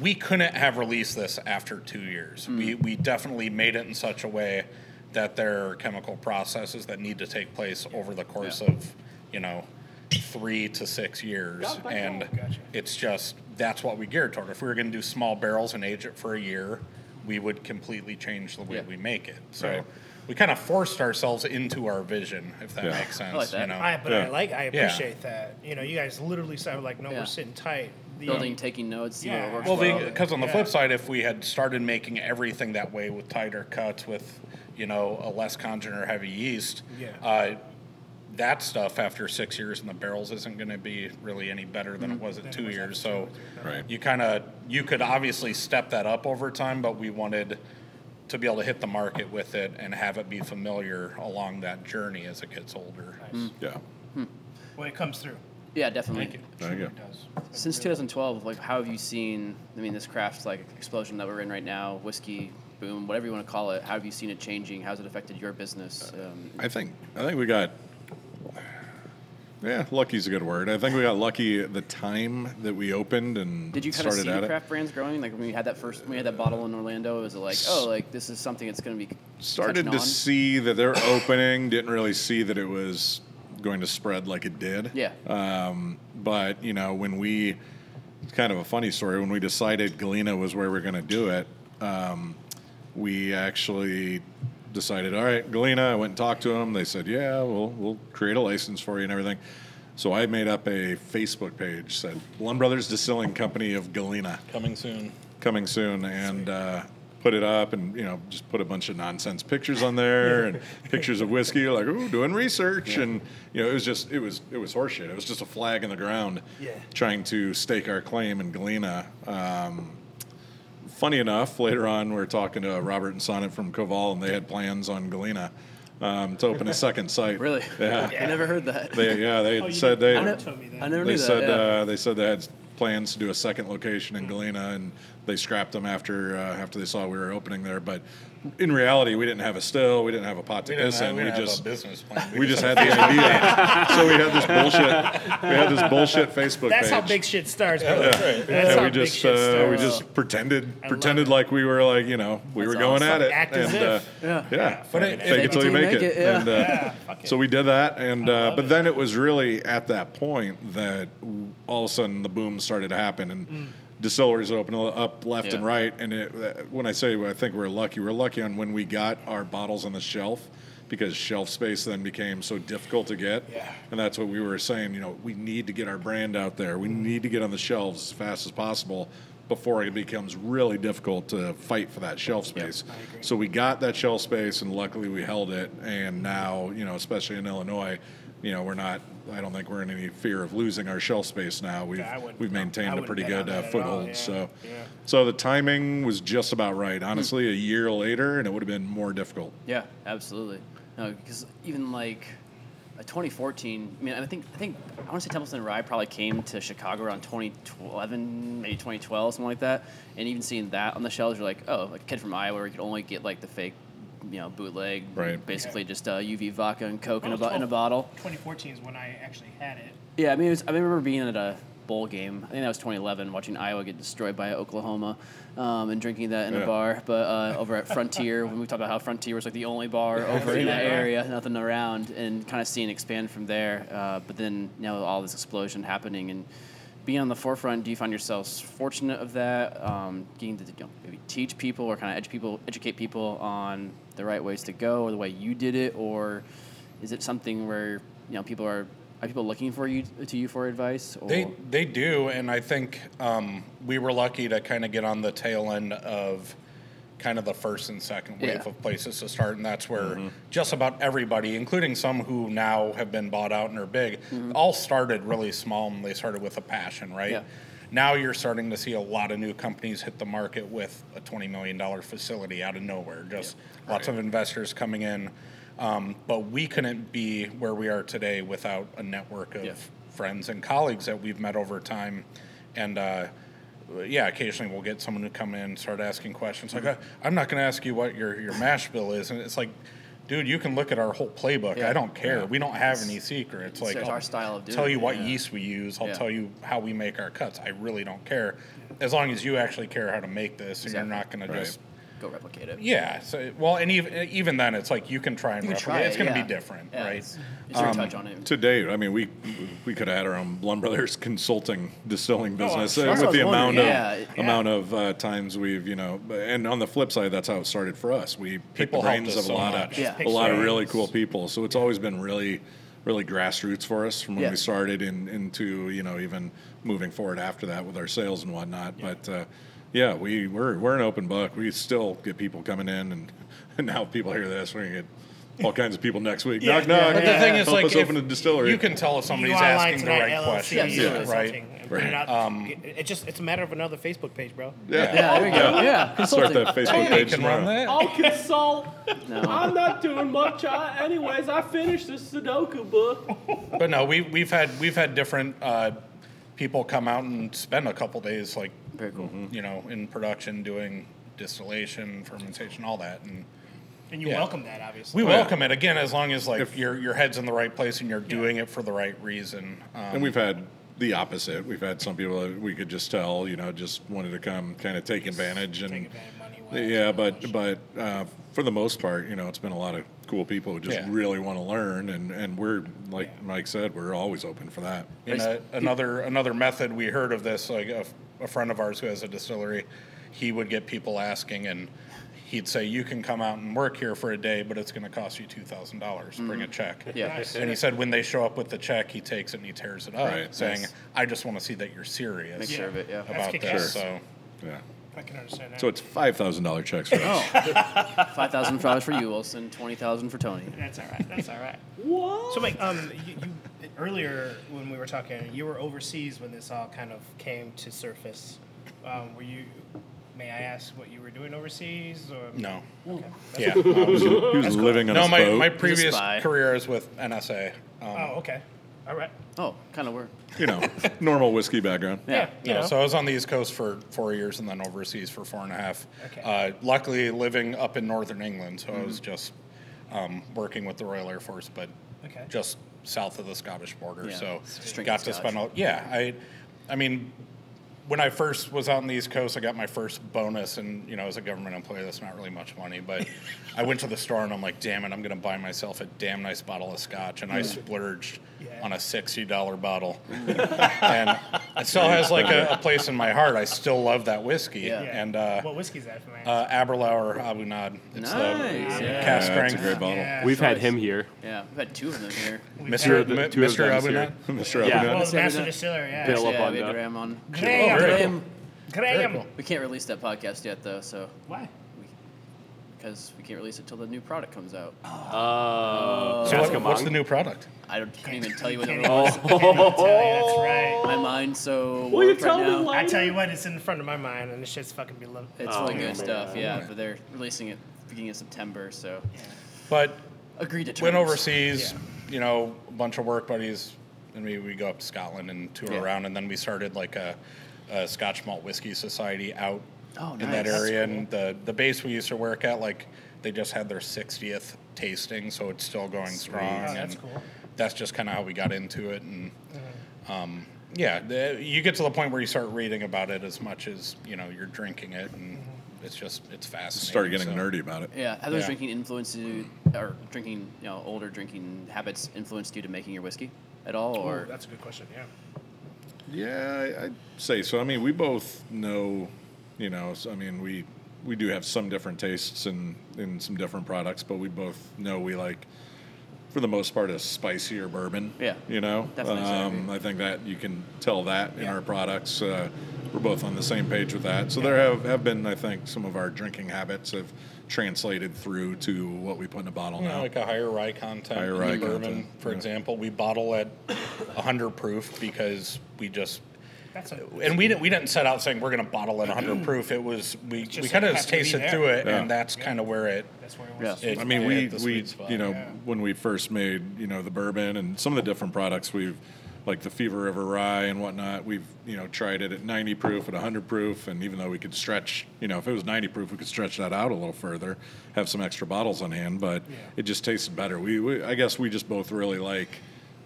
S5: we couldn't have released this after two years, we
S3: Hmm.
S5: we definitely made it in such a way that there are chemical processes that need to take place over the course of you know three to six years,
S3: Got
S5: and.
S4: Gotcha.
S5: it's just that's what we geared toward. If we were going to do small barrels and age it for a year, we would completely change the way
S1: Yeah.
S5: we make it. So.
S1: Right.
S5: We kind of forced ourselves into our vision, if that
S2: Yeah.
S5: makes sense.
S1: I like that.
S5: You know?
S4: I, but I like, I
S5: Yeah.
S4: appreciate that. You know, you guys literally sound like, no,
S1: Yeah.
S4: we're sitting tight. The,
S1: Building, taking notes, see
S4: Yeah.
S1: what works
S5: Well,
S1: well.
S5: because on the
S4: Yeah.
S5: flip side, if we had started making everything that way with tighter cuts, with you know a less congener heavy yeast,
S4: Yeah.
S5: uh, that stuff after six years in the barrels isn't going to be really any better
S4: Mm-hmm.
S5: than it was at two years. So
S2: Right.
S5: you kind of you could obviously step that up over time, but we wanted to be able to hit the market with it and have it be familiar along that journey as it gets older.
S2: Yeah.
S4: Well, it comes through.
S1: yeah, definitely.
S4: Thank you.
S2: There you go.
S1: Since 2012, like how have you seen? I mean, this craft like explosion that we're in right now, whiskey boom, whatever you want to call it. How have you seen it changing? How's it affected your business? Um,
S2: I think I think we got yeah, lucky's a good word. I think we got lucky at the time that we opened and
S1: did you kind of
S2: started
S1: see
S2: at
S1: the
S2: it.
S1: craft brands growing? Like when we had that first, when we had that bottle in Orlando, was it like, oh, like this is something that's going to be
S2: Started
S1: catching
S2: to
S1: on?
S2: see that they're opening, didn't really see that it was going to spread like it did.
S1: Yeah.
S2: Um, but you know, when we, it's kind of a funny story. When we decided Galena was where we are going to do it, um, we actually decided, all right, Galena. I went and talked to them. They said, yeah, we'll we'll create a license for you and everything. So I made up a Facebook page said Blaum Brothers Distilling Company of Galena
S5: Coming soon.
S2: coming soon and uh, put it up and you know just put a bunch of nonsense pictures on there and pictures of whiskey like ooh doing research and you know it was just it was it was horseshit it was just a flag in the ground
S4: Yeah.
S2: trying to stake our claim in Galena um, funny enough later on we are talking to Robert and Sonat from Koval and they had plans on Galena um, to open a second site
S1: Really?
S2: yeah
S1: I never heard that.
S2: they yeah they
S4: Oh,
S2: had said they
S1: I,
S4: know-
S1: ne-
S4: told me that.
S1: I never
S2: they
S1: knew
S2: said
S1: that. yeah.
S2: uh, they said they had plans to do a second location in Galena, and they scrapped them after uh, after they saw we were opening there. But in reality, we didn't have a still, we didn't have a pot to
S5: We
S2: piss
S5: have,
S2: in.
S5: we
S2: We just
S5: business plan.
S2: we just had the idea. so we had this bullshit. We had this bullshit Facebook
S4: That's
S2: page.
S4: how big shit starts, bro.
S5: that's
S4: That's
S5: right.
S2: yeah,
S4: how
S2: we
S4: big
S2: just
S4: shit
S2: uh, we just pretended
S4: love
S2: pretended like we were like you know we
S1: That's
S2: were going
S1: awesome.
S2: at it
S4: Act as
S2: and uh,
S4: if.
S1: Yeah.
S2: yeah,
S5: But it-
S2: fake it till you make it,
S1: yeah.
S2: and uh,
S4: Yeah,
S2: so we did that and uh, but
S4: it.
S2: then it was really at that point that all of a sudden the boom started to happen and
S4: Mm.
S2: Distilleries open up left and right and it, uh, when I say I think we're lucky we're lucky on when we got our bottles on the shelf because shelf space then became so difficult to get.
S4: Yeah.
S2: and that's what we were saying you know we need to get our brand out there. We need to get on the shelves as fast as possible before it becomes really difficult to fight for that shelf space. So we got that shelf space and luckily we held it. And now you know especially in illinois you know we're not i don't think we're in any fear of losing our shelf space now we've
S4: Yeah,
S2: we've maintained a pretty good uh,
S4: that at all,
S2: foothold
S4: yeah,
S2: so
S4: yeah.
S2: so the timing was just about right honestly a year later and it would have been more difficult
S1: Yeah, absolutely. No, because even like uh, 2014. I mean, I think I think I want to say Templeton Rye probably came to Chicago around 2011, maybe 2012, something like that. And even seeing that on the shelves, you're like, oh, like a kid from Iowa, where you could only get like the fake, you know, bootleg,
S2: Right.
S1: Basically just uh, UV vodka and Coke in a,
S4: Well,
S1: bo- in a bottle.
S4: 2014 is when I actually had it.
S1: Yeah, I mean, it was, I remember being at a bowl game. I think that was 2011, watching Iowa get destroyed by Oklahoma, um, and drinking that in
S2: Yeah.
S1: a bar. But uh, over at Frontier, when we talked about how Frontier was like the only bar over in that area, nothing around, and kind of seeing it expand from there. Uh, but then you know all this explosion happening and being on the forefront. Do you find yourselves fortunate of that? Um, getting to you know, maybe teach people or kind of edu- people, educate people on the right ways to go or the way you did it, or is it something where you know people are are people looking for you to you for advice? Or?
S5: They they do, and I think um, we were lucky to kind of get on the tail end of kind of the first and second wave
S1: Yeah.
S5: of places to start, and that's where
S2: Mm-hmm.
S5: just about everybody, including some who now have been bought out and are big,
S1: Mm-hmm.
S5: all started really small and they started with a passion, right?
S1: Yeah.
S5: Now you're starting to see a lot of new companies hit the market with a twenty million dollar facility out of nowhere. Just lots of investors coming in, um, but we couldn't be where we are today without a network of
S1: Yeah.
S5: friends and colleagues that we've met over time, and. Uh, yeah, occasionally we'll get someone to come in and start asking questions like,
S1: Mm-hmm.
S5: "I- "I'm not going to ask you what your your mash bill is," and it's like, "Dude, you can look at our whole playbook.
S1: Yeah.
S5: I don't care. We don't have any secrets. Like,
S1: it's
S5: I'll
S1: our style of doing
S5: tell you what
S1: yeah.
S5: yeast we use. I'll
S1: Yeah.
S5: tell you how we make our cuts. I really don't care, as long as you actually care how to make this, and
S1: Exactly.
S5: you're not going
S2: Right.
S5: to just."
S1: Go replicate it.
S5: Yeah. So well, and even even then, it's like you can try and
S1: You
S5: replicate.
S1: try
S5: it's going to
S1: yeah.
S5: be different,
S1: Yeah,
S5: right?
S1: It's, it's your touch on it.
S2: to date, I mean, we we could have had our own Blaum Brothers consulting distilling business
S4: sure.
S2: uh, with the amount of
S1: Yeah,
S2: amount of uh, times we've you know. And on the flip side, that's how it started for us. We picked
S5: People
S2: the
S5: helped
S2: brains
S5: us
S2: of a
S5: so
S2: lot
S5: much.
S2: of
S1: Yeah.
S2: a lot of really cool people. So it's always been really really grassroots for us from when
S1: Yeah.
S2: we started in, into you know even moving forward after that with our sales and whatnot. But uh, yeah, we we're we're an open book. We still get people coming in, and, and now people hear this, we're gonna get all kinds of people next week.
S4: Yeah,
S2: knock knock.
S5: But the thing is,
S2: Help
S5: like,
S2: us
S5: if
S2: open a distillery.
S5: you can tell if somebody's
S4: go online
S5: asking the right
S4: LLC,
S5: questions,
S1: Yeah,
S4: or
S5: right?
S4: something, and put it
S2: Right.
S4: out. It- it just it's a matter of another Facebook page, bro.
S2: Yeah.
S1: Yeah, there we go. Yeah,
S2: Start
S1: consulting.
S2: that Facebook
S5: You
S2: page
S5: can run
S2: tomorrow.
S5: that.
S3: I'll consult.
S1: No.
S3: I'm not doing much. I, anyways, I finished this Sudoku book.
S5: But no, we we've had we've had different uh, people come out and spend a couple days, like
S1: Very cool.
S5: you know, in production doing distillation, fermentation, all that, and
S4: And you
S5: Yeah.
S4: welcome that, obviously.
S5: we
S2: yeah.
S5: welcome it again as long as like
S2: If-
S5: your your head's in the right place and you're doing it for the right reason. Um,
S2: And we've had the opposite. We've had some people that we could just tell, you know, just wanted to come kind of take advantage and
S4: Take advantage
S2: yeah, but but uh, for the most part, you know, it's been a lot of cool people who just
S5: Yeah.
S2: really want to learn, and and we're like Mike said, we're always open for that.
S5: And uh, another another method we heard of this, like a, a friend of ours who has a distillery, he would get people asking, and he'd say, "You can come out and work here for a day, but it's going to cost you two thousand dollars. Bring a check."
S1: Yeah.
S4: Nice.
S5: And he said when they show up with the check, he takes it and he tears it up,
S2: Right.
S5: saying,
S1: Nice.
S5: "I just want to see that you're serious
S1: Make sure of it. Yeah.
S4: That's
S5: about
S4: kick-ass.
S5: this." So
S2: Yeah.
S4: I can understand that.
S2: So it's five thousand dollar checks for us.
S1: Five thousand dollars for you, Wilson. Twenty thousand for Tony.
S4: That's all right. That's all right.
S3: What?
S4: So, Mike, um, you, you earlier when we were talking, you were overseas when this all kind of came to surface. Um, were you? May I ask what you were doing overseas? Or
S5: no,
S4: Okay.
S5: yeah.
S2: he was, he was living on
S5: no,
S2: a
S5: my,
S2: boat.
S5: my previous
S1: spy.
S5: career is with NSA. Um,
S4: Oh, okay. All right.
S1: Oh, kind of weird.
S2: You know, normal whiskey background.
S4: Yeah, you
S5: Yeah,
S4: know.
S5: so I was on the East Coast for four years and then overseas for four and a half.
S4: Okay.
S5: Uh, luckily, living up in northern England, so I was
S1: Mm-hmm.
S5: just um, working with the Royal Air Force, but
S4: Okay.
S5: just south of the Scottish border.
S1: Yeah,
S5: So got
S1: to
S5: to spend.
S1: Scotch.
S5: A, yeah, I, I mean, when I first was out on the East Coast, I got my first bonus, and you know, as a government employee, that's not really much money. But I went to the store and I'm like, damn it, I'm gonna buy myself a damn nice bottle of Scotch, and I splurged. On a sixty dollar bottle, and it still has like a, a place in my heart. I still love that whiskey,
S1: Yeah.
S4: Yeah.
S5: and uh,
S4: what whiskey's that for my
S5: uh, Aberlour A'bunadh. It's
S1: Nice,
S5: the
S1: yeah.
S5: cast
S2: Yeah, that's a great bottle.
S4: Yeah.
S3: We've had him here.
S1: Yeah, we've had two of them here.
S5: Mr.
S3: Two
S5: M-
S3: two
S5: Mr.
S3: them's
S5: Abu
S3: here.
S5: Nad.
S2: Mr.
S3: Yeah.
S2: Abu
S4: Well,
S2: Nad.
S4: the master distiller, yeah.
S3: Bill up
S1: yeah,
S3: on
S1: we Graham on.
S4: Graham.
S1: Graham.
S4: Graham.
S1: We can't release that podcast yet, though, so
S4: Why?
S1: Because we can't release it till the new product comes out.
S3: Uh,
S5: So what- what's the new product?
S1: I don't, couldn't even tell you what it
S4: Can't
S1: was.
S4: even tell you, that's right.
S1: My mind's so
S3: Will you
S1: warped
S3: tell
S1: right
S3: me
S1: now.
S4: I tell you what, it's in the front of my mind, and this shit's fucking below.
S1: It's
S3: Oh,
S1: really
S3: man.
S1: good stuff, yeah. But they're releasing it beginning of September, so
S5: But
S1: agreed to terms.
S5: went overseas,
S4: Yeah.
S5: you know, a bunch of work buddies, and we, we go up to Scotland and tour
S1: Yeah.
S5: around, and then we started like a, a Scotch Malt Whiskey Society out
S1: Oh,
S5: in that
S1: nice. That's
S5: area, and the the base we used to work at, like they just had their 60th tasting, so it's still going strong.
S4: Oh, that's
S5: and
S4: cool.
S5: That's just kind of how we got into it, and
S4: Mm-hmm.
S5: um, yeah, the, you get to the point where you start reading about it as much as you know you're drinking it, and
S4: Mm-hmm.
S5: it's just it's fascinating.
S2: Start getting
S5: so.
S2: nerdy about it.
S1: Yeah, have those
S5: Yeah.
S1: drinking influences you, or drinking, you know, older drinking habits influenced you to making your whiskey at all,
S4: Ooh,
S1: or
S4: that's a good question. Yeah.
S2: Yeah, I- I'd say so. I mean, we both know, you know, so, I mean, we we do have some different tastes in in some different products, but we both know we like, for the most part, a spicier bourbon.
S1: Yeah,
S2: you know,
S1: definitely so.
S2: um, I think that you can tell that in
S4: Yeah.
S2: our products. Uh, we're both on the same page with that. So there have, have been, I think, some of our drinking habits have translated through to what we put in a bottle
S5: You know,
S2: now.
S5: like a higher rye content
S2: Higher
S5: in
S2: rye
S5: the bourbon,
S2: content,
S5: for
S2: yeah.
S5: example. We bottle at 100 proof because we just
S4: That's a.
S5: and we didn't we didn't set out saying we're going to bottle it 100 proof. It was we
S4: just
S5: we kind of
S4: happened
S5: tasted through it,
S2: Yeah.
S5: and that's kind of where it.
S4: That's where it
S1: Yeah.
S5: it
S2: I mean,
S5: hit
S2: we we you know
S4: Yeah.
S2: when we first made you know the bourbon and some of the different products we've like the Fever River Rye and whatnot. We've you know tried it at 90 proof, at 100 proof, and even though we could stretch, you know, if it was 90 proof, we could stretch that out a little further, have some extra bottles on hand, but it just tasted better. We, we I guess we just both really like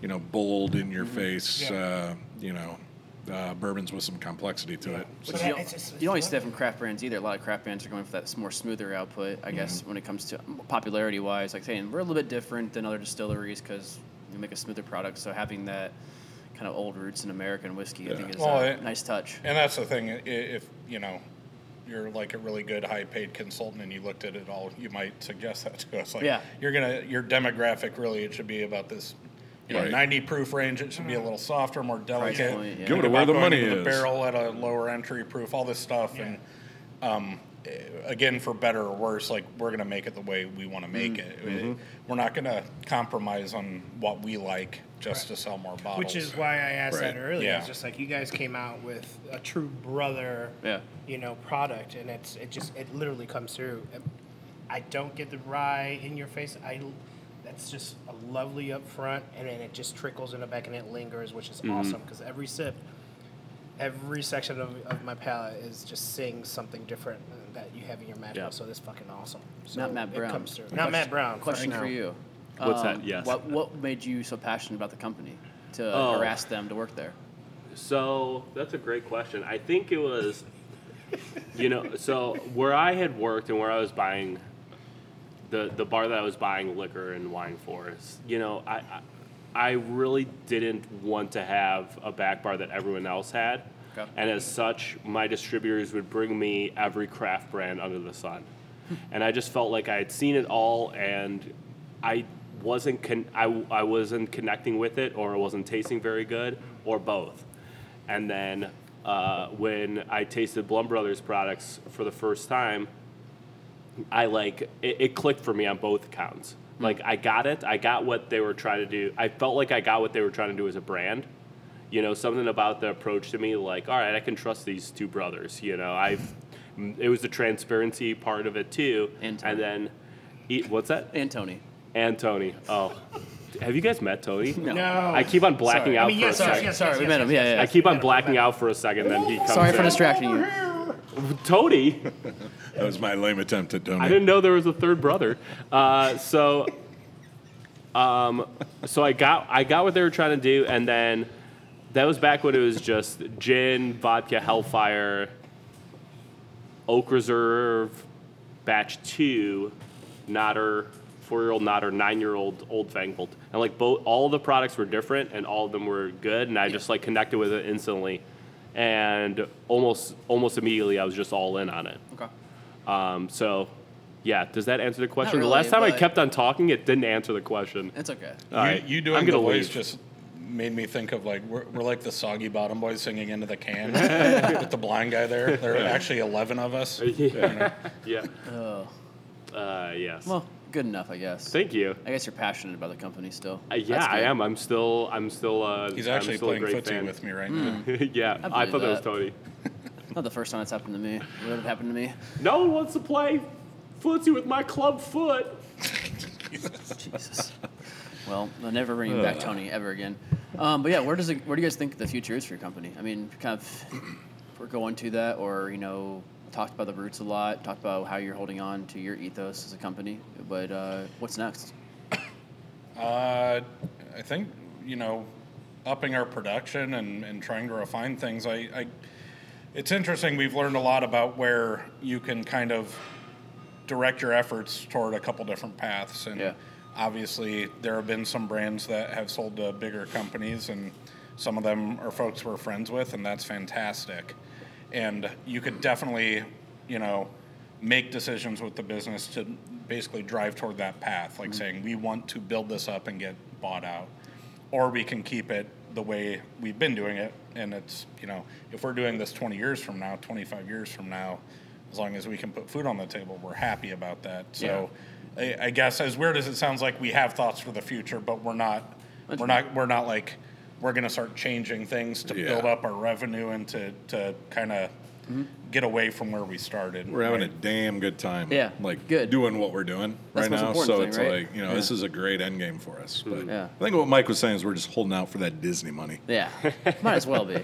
S2: you know bold in your face,
S4: Mm-hmm. Yeah.
S2: uh, you know. Uh, bourbons with some complexity to it. So-
S1: But you, don't,
S4: it's just-
S1: you don't always see that from craft brands either. A lot of craft brands are going for that more smoother output. I guess when it comes to popularity wise, like saying we're a little bit different than other distilleries because we make a smoother product. So having that kind of old roots in American whiskey, I think is
S5: Well,
S1: a
S5: it-
S1: nice touch.
S5: And that's the thing. If you know you're like a really good high paid consultant and you looked at it all, you might suggest that to us. Like,
S1: Yeah.
S5: You're gonna your demographic really it should be about this. You know,
S2: Right.
S5: 90 proof range. It should be a little softer, more delicate.
S1: point, yeah.
S2: Give it
S5: Think
S2: where
S5: about
S2: the
S5: going
S2: money
S5: into
S2: is.
S5: The barrel at a lower entry proof, all this stuff, and um, eh, again, for better or worse, like we're gonna make it the way we want to make
S2: Mm-hmm.
S5: it. Eh, We're not gonna compromise on what we like just to sell more bottles.
S4: Which is why I asked
S2: Right.
S4: that earlier.
S5: Yeah.
S4: It's just like you guys came out with a true brother,
S1: Yeah.
S4: you know, product, and it's it just it literally comes through. I don't get the rye in your face. I that's just a lovely up front, and then it just trickles in the back and it lingers, which is
S1: Mm-hmm.
S4: awesome because every sip, every section of, of my palate is just saying something different that you have in your mouth.
S3: Yeah.
S4: So that's fucking awesome. So
S1: Not Matt Brown.
S4: comes through. Not Matt Brown.
S1: Question for you.
S3: What's that?
S1: Um,
S3: Yes.
S1: What What made you so passionate about the company to
S3: Oh.
S1: harass them to work there?
S3: So that's a great question. I think it was, you know, so where I had worked and where I was buying, the the bar that I was buying liquor and wine for is, you know, I, I I really didn't want to have a back bar that everyone else had,
S1: Okay.
S3: and as such, my distributors would bring me every craft brand under the sun, and I just felt like I had seen it all and I wasn't con- I, I wasn't connecting with it or it wasn't tasting very good or both. And then uh, when I tasted Blaum Brothers products for the first time, I like it, it clicked for me on both accounts. Hmm. Like I got it. I got what they were trying to do. I felt like I got what they were trying to do as a brand. You know, something about the approach to me, like, all right, I can trust these two brothers. You know, I've. It was the transparency part of it too,
S1: And
S3: and then, e- what's that?
S1: And Tony.
S3: And Tony. Oh, Have you guys met Tony?
S1: No.
S4: No.
S3: I keep on blacking
S1: Sorry.
S3: out
S4: I mean,
S3: for
S4: yes,
S3: a
S4: yes,
S3: second.
S4: yes,
S1: Sorry,
S4: yes,
S1: we
S4: yes,
S1: met him. Yeah, yeah.
S3: I keep on blacking out for a second, then he comes
S1: Sorry for
S3: in.
S1: distracting you.
S3: Tony.
S2: That was my lame attempt at Tony.
S3: I didn't know there was a third brother. Uh, so, um, so I got I got what they were trying to do, and then that was back when it was just gin, vodka, Hellfire, Oak Reserve, batch two, Knotter, four-year-old Knotter, nine-year-old Old Fangbolt, and like both all the products were different, and all of them were good, and I just like connected with it instantly, and almost almost immediately I was just all in on it.
S1: Okay.
S3: Um, so, yeah, does that answer the question?
S1: really,
S3: the last time I kept on talking, it didn't answer the question.
S1: It's okay.
S3: All right,
S5: you, you doing
S3: I'm
S5: the
S3: gonna
S5: voice
S3: leave.
S5: just made me think of like we're, we're like the soggy bottom boys singing into the can with the blind guy there. There are actually eleven of us.
S3: yeah. yeah.
S1: Oh.
S3: Uh, yes.
S1: Well, good enough, I guess.
S3: Thank you.
S1: I guess you're passionate about the company still.
S3: Uh, yeah, I am. I'm still. I'm still. Uh,
S5: He's actually
S3: still a
S5: playing
S3: great
S5: footsie
S3: fan.
S5: with me right now.
S3: yeah,
S1: I
S3: I,
S1: believe
S3: thought that was. Tony.
S1: Not the first time it's happened to me. Would have happened to me?
S3: No one wants to play footsie with my club foot.
S1: Jesus. Well, I'll never bring you back Tony ever again. Um, but yeah, where does it, where do you guys think the future is for your company? I mean, kind of, we're going to that, or you know, talked about the roots a lot, talked about how you're holding on to your ethos as a company. But uh, what's next?
S5: Uh, I think you know, upping our production and, and trying to refine things. I, I, it's interesting. We've learned a lot about where you can kind of direct your efforts toward a couple different paths. And
S1: Yeah.
S5: obviously, there have been some brands that have sold to bigger companies, and some of them are folks we're friends with, and that's fantastic. And you could definitely, you know, make decisions with the business to basically drive toward that path, like mm-hmm. saying we want to build this up and get bought out, or we can keep it the way we've been doing it. And it's, you know, if we're doing this 20 years from now, 25 years from now, as long as we can put food on the table, we're happy about that. So, I, I guess as weird as it sounds like, we have thoughts for the future, but we're not, we're not, we're not like we're going to start changing things to
S2: Yeah.
S5: build up our revenue and to to kind of
S1: Mm-hmm.
S5: get away from where we started.
S2: We're having a damn good time.
S1: Yeah,
S2: Like
S1: good.
S2: doing what we're doing
S1: That's
S2: right now. So
S1: important
S2: it's
S1: right?
S2: like, you know, this is a great end game for us. But
S1: Yeah.
S2: I think what Mike was saying is we're just holding out for that Disney money.
S1: Yeah, might as well be.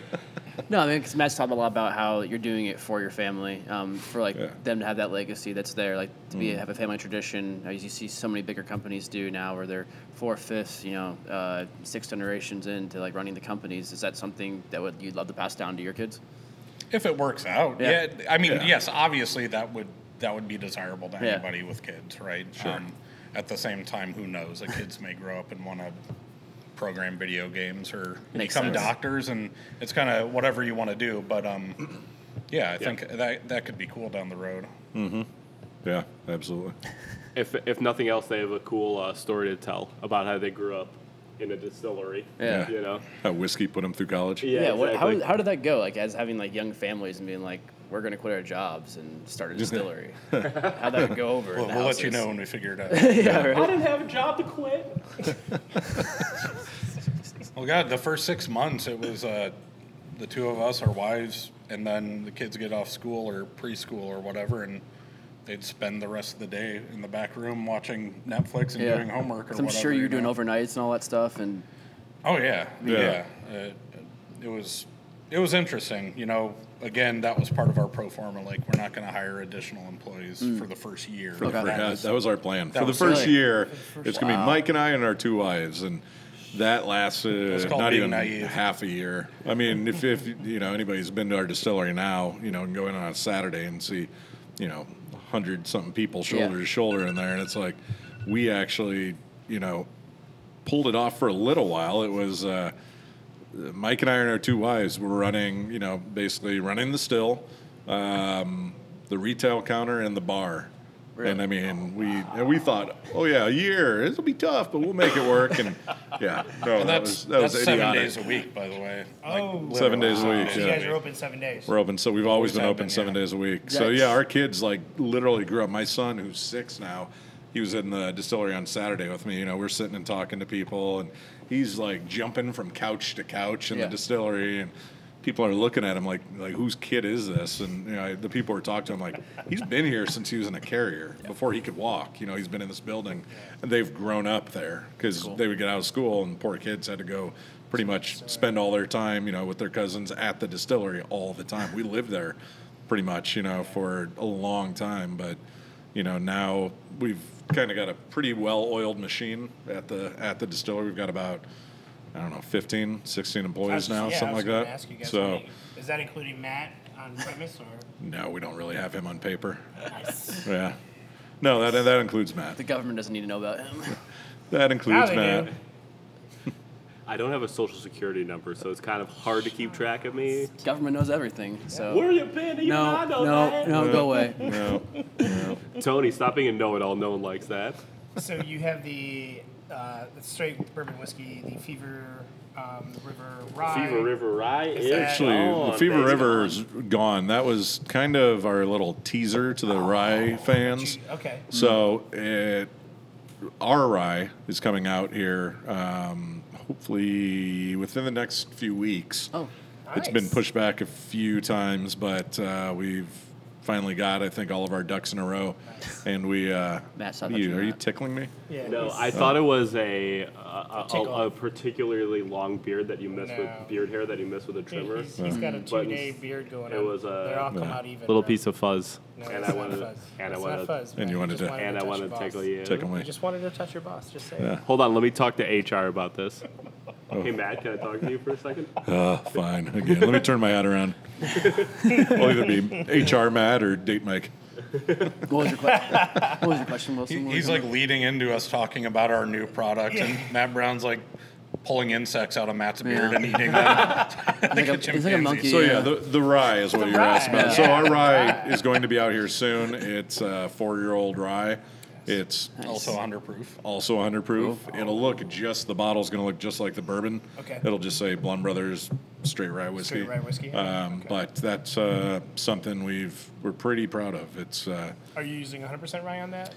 S1: No, I mean, because Matt's talked a lot about how you're doing it for your family, um, for like
S2: Yeah.
S1: them to have that legacy that's there, like to
S3: Mm.
S1: be have a family tradition, as you see so many bigger companies do now, where they're four fifths, you know, uh, six generations into like running the companies. Is that something that would you'd love to pass down to your kids?
S5: If it works out,
S1: Yeah.
S5: yeah. I mean,
S2: Yeah.
S5: yes, obviously that would that would be desirable to
S1: Yeah.
S5: anybody with kids, right? Sure. at the same time, who knows? The kids may grow up and want to program video games or
S1: Makes
S5: become
S1: sense.
S5: doctors, and it's kind of whatever you want to do. But um, yeah, I think that that could be cool down the road. Mm-hmm.
S2: Yeah, absolutely.
S3: If if nothing else, they have a cool uh, story to tell about how they grew up in a distillery.
S1: Yeah.
S3: You know.
S2: How whiskey put them through college.
S3: Yeah.
S1: what, how,
S3: exactly.
S1: how did that go? Like as having like young families and being like, we're gonna quit our jobs and start a distillery. How'd that go over? in
S5: We'll, we'll let you know when we figure it out.
S1: yeah, right.
S3: I didn't have a job to quit.
S5: Well, God, the first six months it was uh, the two of us, our wives, and then the kids get off school or preschool or whatever, and they'd spend the rest of the day in the back room watching Netflix and
S1: Yeah.
S5: doing homework or
S1: 'Cause I'm
S5: whatever.
S1: sure you're doing
S5: know?
S1: overnights and all that stuff, and
S5: Oh yeah,
S2: Yeah.
S5: yeah. Uh, it was it was interesting. You know, again, that was part of our pro forma. Like, we're not going to hire additional employees for the first year.
S1: Okay.
S5: That
S2: Yeah,
S5: was-
S2: that was our plan.
S5: that
S2: For the first
S1: Really?
S2: year, it's going to be Mike and I and our two wives. And that lasted
S5: called
S2: not even
S5: naive.
S2: half a year. I mean, if, if you know anybody's been to our distillery now, you know, and go in on a Saturday and see, you know, hundred something people shoulder
S1: Yeah.
S2: to shoulder in there, and it's like we actually, you know, pulled it off for a little while. It was uh, Mike and I and our two wives were running, you know, basically running the still, um, the retail counter, and the bar. And I mean, we and we thought, oh yeah, a year, this will be tough, but we'll make it work. And yeah, no,
S5: and
S2: that was that was
S5: seven
S2: idiotic.
S5: days a week, by the way. Oh, like,
S4: Oh.
S2: Seven days a week,
S4: So you guys are open seven days.
S2: We're open, so we've always been open
S5: been,
S2: seven
S5: yeah.
S2: days a week. So yeah, our kids like literally grew up. My son, who's six now, he was in the distillery on Saturday with me. You know, we're sitting and talking to people, and he's like jumping from couch to couch in
S1: Yeah.
S2: the distillery, and people are looking at him like, like whose kid is this? And you know, the people were talking to him like, he's been here since he was in a carrier before he could walk. You know, he's been in this building, and they've grown up there because they would get out of school, and poor kids had to go pretty much spend all their time, you know, with their cousins at the distillery all the time. We lived there pretty much, you know, for a long time, but you know, now we've kind of got a pretty well-oiled machine at the at the distillery. We've got about I don't know, 15, 16 employees now,
S4: Yeah,
S2: something like that.
S4: ask you guys
S2: So,
S4: many- is that including Matt on premise or?
S2: no, we don't really have him on paper.
S4: Nice.
S2: Yeah. No, that that includes Matt.
S1: The government doesn't need to know about him.
S2: That includes
S4: they
S2: Matt.
S4: do.
S3: I don't have a social security number, so it's kind of hard to keep track of me.
S1: government knows everything. So
S3: Where are you been? Even
S1: no,
S3: I know
S1: no,
S3: that.
S1: no, go away.
S2: No.
S3: Tony, stop being a know-it-all. No one likes that.
S4: So you have the, uh, the straight bourbon whiskey, the Fever um, River Rye.
S3: Fever River Rye is
S2: Actually,
S3: gone,
S2: the Fever
S3: baby.
S2: River's gone. That was kind of our little teaser to the Rye fans.
S4: Okay.
S2: So it, our rye is coming out here, um, hopefully within the next few weeks.
S1: Oh, Nice.
S2: It's been pushed back a few times, but uh, we've finally got, I think, all of our ducks in a row. And we, uh,
S1: Matt, stop
S2: you,
S1: touching
S2: are you
S1: that.
S2: tickling me?
S4: Yeah.
S3: No,
S4: he's-
S3: I thought it was a a, a,
S4: Tickle.
S3: a, a particularly long beard that you miss
S4: No.
S3: with beard hair that you miss with a trimmer.
S4: He's, he's got a two-day beard going
S3: it
S4: on.
S3: was a-
S4: They all come
S2: Yeah.
S4: out even.
S3: Little
S4: now.
S3: piece of fuzz,
S4: No,
S3: and
S4: it's
S3: I
S4: not
S3: wanted,
S4: fuzz.
S3: and I
S4: It's
S3: wanted,
S4: not fuzz.
S2: And you wanted
S4: just
S2: to-
S3: and I
S4: touch
S3: wanted to
S4: boss.
S3: tickle you.
S2: Tickle me.
S4: You just wanted to touch your boss. Just say. it.
S2: Yeah.
S3: Hold on, let me talk to HR about this. Hey Matt, can I talk to you for a second?
S2: Uh, fine. Again, let me turn my hat around. I'll either be HR Matt or Date Mike.
S1: what was your question? What was your question, Wilson?
S5: He-
S1: was
S5: He's
S1: your-
S5: like leading into us talking about our new product, and Matt Brown's like pulling insects out of Matt's beard
S1: Yeah.
S5: and eating them.
S1: He's like a, he's like a monkey.
S2: So yeah,
S1: yeah.
S2: the, the rye is what you're
S4: rye,
S2: asking about.
S4: yeah.
S2: So our rye is going to be out here soon. It's a four-year-old rye. It's
S5: Also 100 proof.
S2: also 100 proof. It'll look just the bottle's going to look just like the bourbon.
S4: Okay.
S2: It'll just say Blaum Brothers Straight Rye Whiskey.
S4: Straight rye whiskey,
S2: Um,
S4: okay.
S2: But that's uh, something we've we're pretty proud of. It's uh,
S4: Are you using 100% rye on that?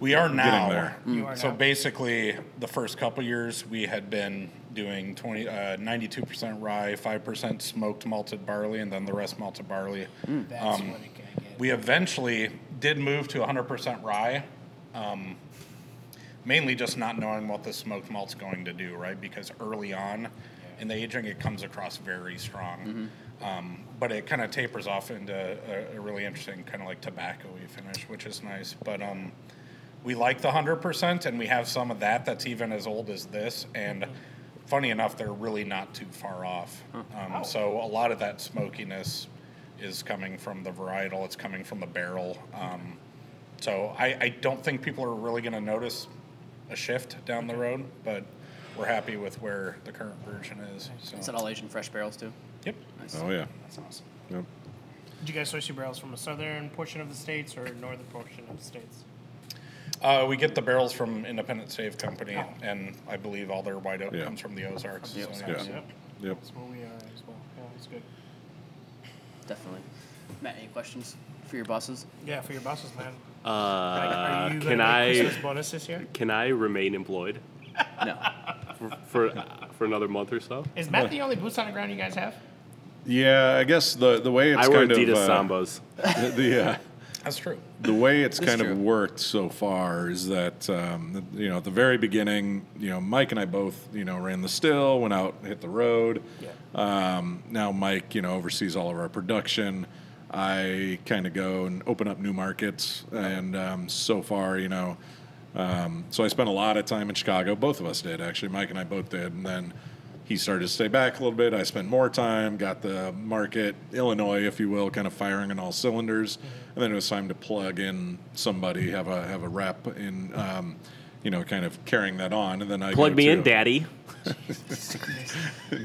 S5: We are now.
S2: there.
S4: You are
S5: So
S4: now.
S5: basically, the first couple years we had been doing 20, uh, 92% rye, 5% smoked malted barley, and then the rest malted barley.
S4: That's
S5: Um,
S4: what it can get.
S5: We eventually did move to 100% rye, um, mainly just not knowing what the smoked malt's going to do, right? Because early on in the aging, it comes across very strong. Um, but it kind of tapers off into a, a really interesting kind of like tobacco-y finish, which is nice. But um, we like the 100%, and we have some of that that's even as old as this. And funny enough, they're really not too far off. Um, so a lot of that smokiness is coming from the varietal, it's coming from the barrel. Um, so I, I don't think people are really going to notice a shift down the road, but we're happy with where the current version is. So.
S1: Is that all Asian fresh barrels too?
S5: Yep.
S1: Nice.
S2: oh yeah.
S4: That's awesome.
S2: Yep.
S4: Did you guys source your barrels from a southern portion of the states or northern portion of the states?
S5: Uh, we get the barrels from Independent Stave Company, and I believe all their white oak
S2: Yeah.
S5: comes from the Ozarks.
S1: The
S5: so,
S1: Ozarks,
S2: Yeah.
S4: Yep.
S2: Yep.
S4: That's where we are as well. Yeah, it's good.
S1: Definitely. Matt, any questions for your bosses?
S4: Yeah, for your bosses, man.
S3: Uh,
S4: are you
S3: can I
S4: make Christmas bonus this year?
S3: can I remain employed
S1: No.
S3: for for another month or so?
S4: Is Matt the only boots on the ground you guys have?
S2: Yeah, I guess the the way it's
S3: I wear
S2: kind
S3: Adidas
S2: of uh,
S3: Sambas.
S2: the, the, uh,
S5: That's true.
S2: the way it's kind
S1: true.
S2: of worked so far is that um, you know at the very beginning, you know, Mike and I both you know ran the still, went out, hit the road.
S4: Yeah.
S2: Um, now Mike, you know, oversees all of our production. I kind of go and open up new markets, and um, so far, you know, um, so I spent a lot of time in Chicago. Both of us did actually. Mike and I both did, and then he started to stay back a little bit. I spent more time, got the market, Illinois, if you will, kind of firing on all cylinders, and then it was time to plug in somebody, have a have a rep in. Um, you know, kind of carrying that on, and then I
S3: Plug me
S2: to-
S3: in, Daddy.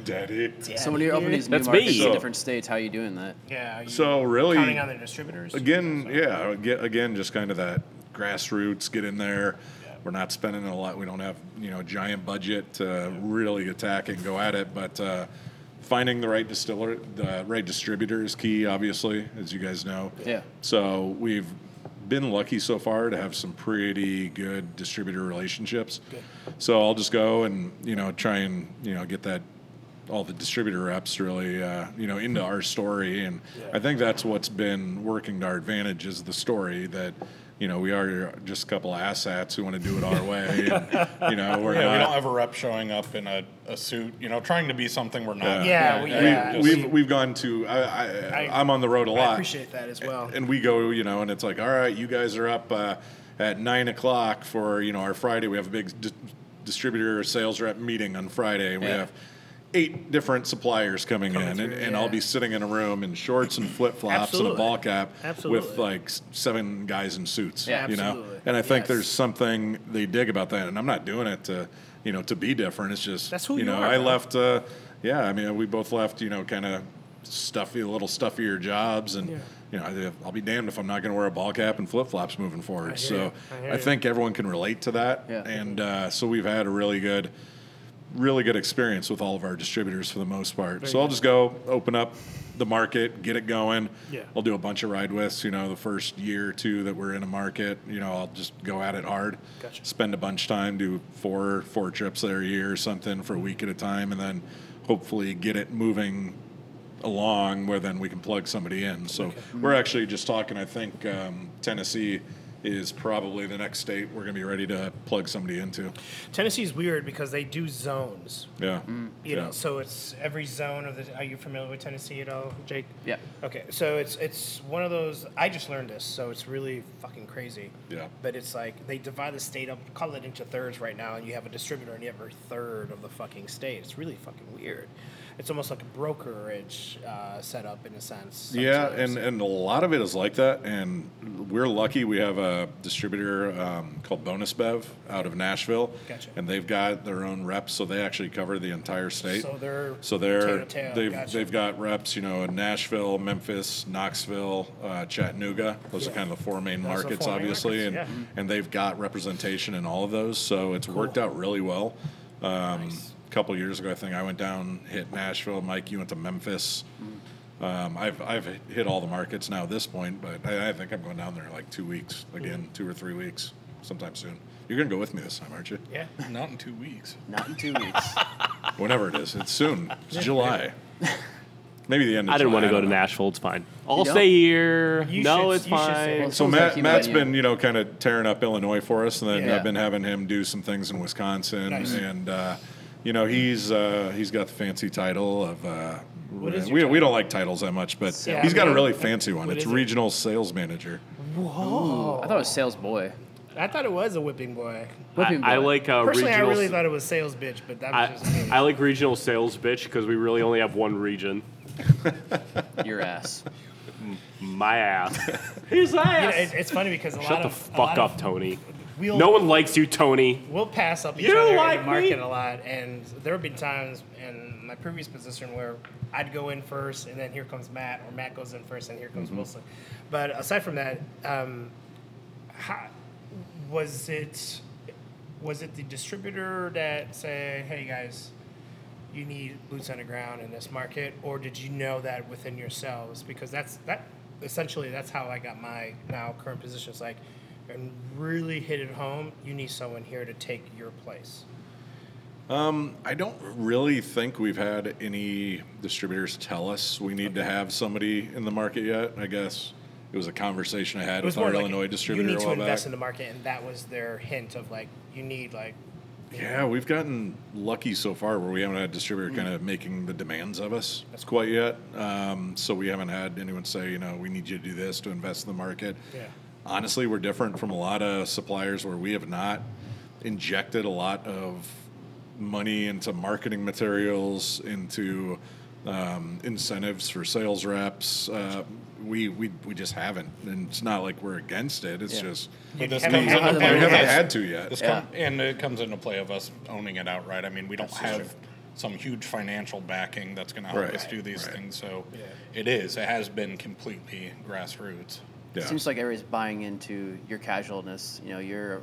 S2: Daddy.
S1: So when you're opening these new
S3: That's
S1: markets
S3: me.
S1: in different states, how are you doing that?
S4: Yeah. Are you
S2: So really,
S4: counting on the distributors?
S2: again, yeah, aga- again, just kind of that grassroots, get in there. We're not spending a lot. We don't have you know a giant budget to really attack and go at it, but uh, finding the right distiller, the right distributor is key. Obviously, as you guys know.
S1: Yeah.
S2: So we've been lucky so far to have some pretty good distributor relationships. So I'll just go and you know try and you know get that all the distributor reps really, uh, you know, into our story, and I think that's what's been working to our advantage is the story that. You know, we are just a couple of assets who want to do it our way. And, you know, we're
S5: Yeah, we don't have a rep showing up in a, a suit, you know, trying to be something we're not.
S4: Yeah, we- yeah.
S5: just-
S2: we've we've gone to I, I,
S4: I-
S2: I'm on the road a lot.
S4: I appreciate that as well.
S2: And we go, you know, and it's like, all right, you guys are up uh, at nine o'clock for you know our Friday. We have a big di- distributor sales rep meeting on Friday. We
S1: Yeah.
S2: have eight different suppliers coming,
S4: Coming
S2: in, and,
S4: through,
S2: and I'll be sitting in a room in shorts and flip flops and a ball cap with like seven guys in suits.
S1: Yeah,
S2: you know, and I think
S4: Yes.
S2: there's something they dig about that, and I'm not doing it to you know to be different. It's just
S4: That's who
S2: you
S4: you
S2: know
S4: are,
S2: I
S4: man.
S2: left. Uh, yeah, I mean we both left. You know, kind of stuffy, a little stuffier jobs, and
S4: Yeah.
S2: you know, I- I'll be damned if I'm not going to wear a ball cap and flip flops moving forward.
S4: hear
S2: so.
S4: I
S2: I, think everyone can relate to that,
S1: Yeah.
S2: and uh, so we've had a really good, really good experience with all of our distributors for the most part. so I'll just go open up the market, get it going.
S4: Yeah.
S2: I'll do a bunch of ride withs. You know, the first year or two that we're in a market, you know, I'll just go at it hard.
S4: Gotcha.
S2: Spend a bunch of time, do four four trips there a year or something for a week at a time, and then hopefully get it moving along where then we can plug somebody in. So we're actually just talking. I think um, Tennessee is probably the next state we're going to be ready to plug somebody into.
S4: Tennessee's weird because they do zones.
S2: Yeah. Mm.
S4: You
S2: Yeah.
S4: know, so it's every zone of the. Are you familiar with Tennessee at all, Jake?
S1: Yeah.
S4: Okay, so it's it's one of those. I just learned this, so it's really fucking crazy.
S2: Yeah.
S4: But it's like they divide the state up, call it into thirds right now, and you have a distributor in every third of the fucking state. It's really fucking weird. It's almost like a brokerage uh, setup in a sense.
S2: Yeah, and, and a lot of it is like that. And we're lucky we have a distributor um, called Bonus Bev out of Nashville.
S4: Gotcha.
S2: And they've got their own reps, so they actually cover the entire state.
S4: So they're
S2: so they're they've
S4: gotcha.
S2: they've got reps, you know, in Nashville, Memphis, Knoxville, uh, Chattanooga. Those are kind of the four main
S4: Those
S2: markets,
S4: four main
S2: obviously,
S4: markets,
S2: and
S4: yeah.
S2: and they've got representation in all of those. So it's worked out really well. Um,
S4: Nice.
S2: A couple years ago, I think I went down, hit Nashville. Mike, you went to Memphis. Um, I've I've hit all the markets now at this point, but I, I think I'm going down there in like two weeks again, two or three weeks, sometime soon. You're gonna go with me this time, aren't you?
S4: yeah.
S5: Not in two weeks.
S1: Not in two weeks.
S2: Whenever it is, it's soon. It's July. Maybe the end. of July.
S3: I didn't want to go to
S2: know.
S3: Nashville. It's fine. I'll
S1: don't?
S3: stay here.
S4: You
S3: no,
S4: should-
S3: it's
S4: you should stay.
S3: fine.
S1: Well,
S2: So
S1: Matt, like Matt's
S2: Matt's
S1: might,
S2: been, you know, kind of tearing up Illinois for us, and then
S4: Yeah.
S2: I've been having him do some things in Wisconsin,
S4: Nice.
S2: and uh, you know, he's uh, he's got the fancy title of. Uh,
S4: What is your
S2: we, we don't like titles that much, but
S4: Yeah,
S2: he's got a really fancy one.
S4: What
S2: it's
S4: is it?
S2: regional sales manager.
S4: Whoa.
S1: I thought it was sales boy.
S4: I thought it was a whipping boy.
S1: Whipping
S3: I, I like uh,
S4: Personally,
S3: regional.
S4: I really thought it was sales bitch, but that was
S3: I,
S4: just me.
S3: I like regional sales bitch because we really only have one region.
S1: your ass.
S3: My ass. His
S4: You know,
S3: ass.
S4: it, it's funny because a
S3: Shut
S4: lot
S3: the
S4: of a
S3: fuck
S4: lot
S3: up,
S4: of-
S3: Tony.
S4: We'll,
S3: No one likes you, Tony.
S4: we'll pass up each
S3: You
S4: other
S3: like
S4: in the market
S3: me?
S4: a lot, and there have been times in my previous position where I'd go in first, and then here comes Matt, or Matt goes in first, and here comes
S3: Mm-hmm.
S4: Wilson. But aside from that, um, how, was it was it the distributor that said, "Hey guys"? You need boots on the ground in this market, or did you know that within yourselves? Because that's that. Essentially, that's how I got my now current position. It's like, and really hit it home. You need someone here to take your place.
S2: I don't really think we've had any distributors tell us we need to have somebody in the market yet. I guess it was a conversation I had with our
S4: like
S2: Illinois
S4: you
S2: distributor
S4: need to invest
S2: back.
S4: in the market, and that was their hint of like you need like
S2: Yeah, we've gotten lucky so far where we haven't had a distributor kind of making the demands of us That's quite yet. Um, so we haven't had anyone say, you know, we need you to do this to invest in the market.
S4: Yeah.
S2: Honestly, we're different from a lot of suppliers where we have not injected a lot of money into marketing materials, into um, incentives for sales reps. Uh, we, we, we just haven't. And it's not like we're against it. It's
S1: Yeah.
S2: just
S5: But this
S4: haven't-
S5: comes into
S2: we
S5: play.
S4: done
S2: haven't had to yet.
S5: This
S1: Yeah.
S5: come, and it comes into play of us owning it outright. I mean, we don't have some huge financial backing that's going to help
S2: Right,
S5: us do these
S2: right.
S5: things. So it is. It has been completely grassroots.
S2: Yeah.
S1: Seems like everybody's buying into your casualness. You know, you're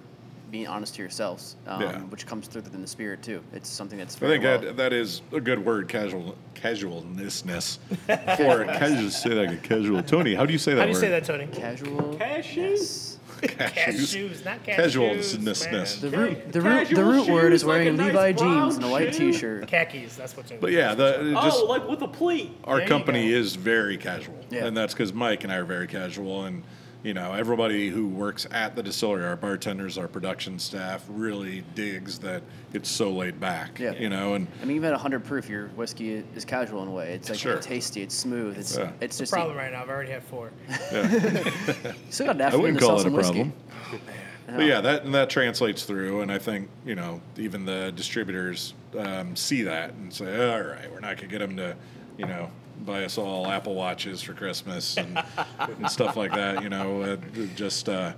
S1: being honest to yourselves, um,
S2: Yeah.
S1: which comes through in the spirit too. It's something that's
S2: I
S1: very
S2: think
S1: well.
S2: that that is a good word, casual casualness for casual. Say that again, casual. Tony, how do you say that
S4: how do you
S2: word?
S4: say that, Tony?
S1: casual.
S3: Cashy?
S1: Yes.
S4: Cashews, not cashews.
S2: Casualness-ness.
S1: The root, the root, the
S3: Casual
S1: root word is
S3: shoes, like
S1: wearing
S3: a nice
S1: Levi
S3: brown
S1: jeans and a white
S3: shoe.
S1: T-shirt.
S4: Khakis, that's what's in
S2: But yeah, the it oh, just
S3: oh, like with a pleat.
S2: our
S4: There you
S2: company
S4: go.
S2: is very casual,
S1: Yeah.
S2: and that's because Mike and I are very casual, and you know everybody who works at the distillery, our bartenders, our production staff, really digs that it's so laid back.
S1: Yeah.
S2: you know, and
S1: I mean, even at 100 proof, your whiskey is casual in a way. It's like
S2: Sure.
S1: tasty, it's smooth, it's
S2: Yeah.
S1: it's just
S4: Problem right now. I've already had four.
S1: you still got an
S2: I
S1: afternoon
S2: wouldn't
S1: to sell
S2: call it a
S1: some whiskey.
S2: problem. But yeah, that and that translates through, and I think you know even the distributors um, see that and say, "All right, we're not gonna get them to, you know, buy us all Apple Watches for Christmas and, and stuff like that." You know, uh, just uh,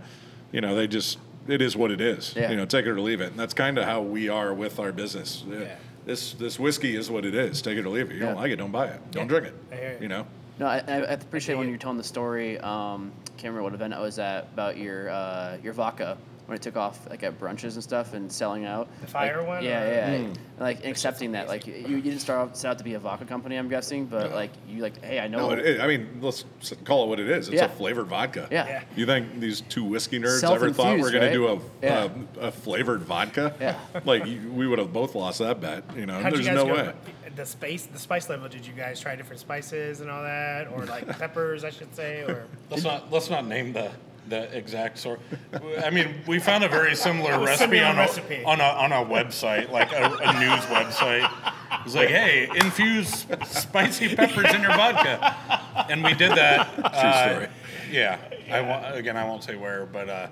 S2: you know, they just it is what it is.
S1: Yeah.
S2: You know, take it or leave it, and that's kind of how we are with our business. Uh,
S4: Yeah.
S2: This this whiskey is what it is. Take it or leave it. You don't like it, don't buy it. Don't
S4: Yeah.
S2: drink it.
S4: You.
S2: You know.
S1: No, I, I I appreciate when you're telling the story. Um, can't remember what event I was at about your uh, your vodka when it took off like at brunches and stuff and selling out.
S4: The fire
S1: Like,
S4: one,
S1: Yeah,
S4: or-
S1: yeah. Hmm. and, Like and accepting that, like you, you didn't start out set out to be a vodka company, I'm guessing, but like you like, hey, I know.
S2: No, it, it, I mean, let's call it what it is. It's
S1: Yeah.
S2: a flavored vodka.
S1: Yeah.
S4: Yeah.
S2: You think these two whiskey nerds ever thought we
S1: Self-infused,
S2: were going to do a.
S1: Yeah.
S2: a a flavored vodka?
S1: Yeah.
S2: Like we would have both lost that bet. You know,
S4: How'd
S2: there's
S4: you guys
S2: no
S4: go?
S2: way.
S4: The spice, the spice level. Did you guys try different spices and all that, or like peppers, I should say, or
S5: Let's not let's not name the the exact sort. I mean, we found a very similar recipe
S4: similar
S5: on
S4: recipe.
S5: a on a on a website, like a, a news website. It was like, hey, infuse spicy peppers in your vodka, and we did that. uh,
S2: story.
S5: Yeah, I won't, again, I won't say where, but uh,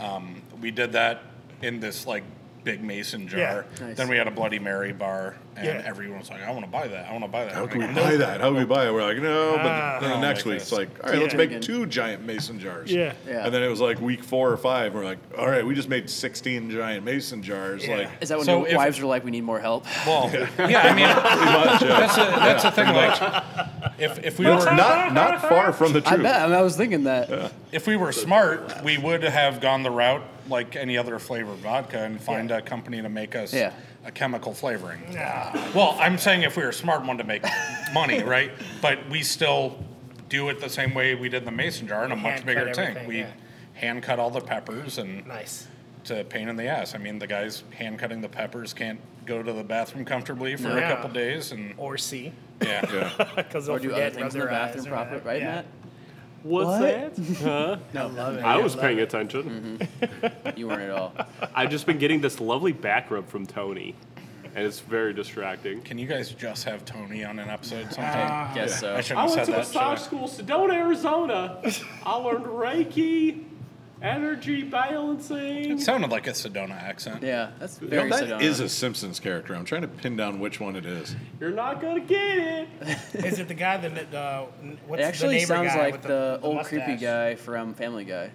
S5: um, we did that in this like big mason jar.
S4: Yeah.
S1: Nice.
S5: Then we had a Bloody Mary bar, and
S4: Yeah.
S5: everyone was like, I want to buy that. I want to buy that.
S2: How can we
S5: like,
S2: buy that? How can we buy it? We're like, no, but
S4: Ah.
S2: then the next
S5: make
S2: week it's like, all right, let's make two giant mason jars.
S4: Yeah.
S1: Yeah.
S2: And then it was like week four or five. We're like, all right, we just made 16 giant mason jars.
S4: Yeah.
S2: Like,
S1: Is that when
S5: So
S1: your
S5: if-
S1: wives are like, we need more help?
S5: Well, yeah, I mean,
S2: pretty much, yeah.
S5: that's a, that's the thing. Like, if if we
S2: It's
S5: were
S2: not not far from the
S1: I
S2: truth.
S1: bet. I, mean, I was thinking that.
S5: if we were smart, we would have gone the route like any other flavored vodka and find
S4: Yeah.
S5: a company to make us
S1: Yeah.
S5: a chemical flavoring.
S4: Nah.
S5: Well, I'm saying if we were a smart one to make money, right? But we still do it the same way we did the mason jar in a much
S4: Hand
S5: bigger tank.
S4: everything,
S5: We
S4: yeah.
S5: hand cut all the peppers and
S4: nice?
S5: it's a pain in the ass. I mean, the guys hand cutting the peppers can't go to the bathroom comfortably for
S4: Yeah.
S5: a couple days and
S4: Or C,
S5: yeah.
S2: Yeah.
S4: because they'll
S1: Or do
S4: forget
S1: other
S4: rub
S1: things in the
S4: their eyes
S1: bathroom
S4: or
S1: properly,
S4: whatever.
S1: right,
S4: yeah.
S1: Matt?
S3: What's
S1: What?
S3: that? Huh?
S4: I love it.
S3: I was
S4: love
S3: paying
S4: it.
S3: attention. Mm-hmm.
S1: You weren't at all.
S3: I've just been getting this lovely back rub from Tony, and it's very distracting.
S5: Can you guys just have Tony on an episode sometime?
S1: Guess so.
S5: I
S3: I
S5: shouldn't have
S3: went
S5: said
S3: to
S5: that. should I?
S3: massage school, Sedona, Arizona. I learned Reiki, energy balancing.
S5: It sounded like a Sedona accent.
S1: Yeah, that's
S2: You know,
S1: very
S2: that
S1: Sedona.
S2: is a Simpsons character. I'm trying to pin down which one it is.
S3: You're not gonna get it.
S4: Is it the guy that uh, what's
S1: It actually
S4: the neighbor
S1: sounds
S4: guy
S1: like
S4: with
S1: the,
S4: the,
S1: old
S4: mustache?
S1: creepy guy from Family Guy.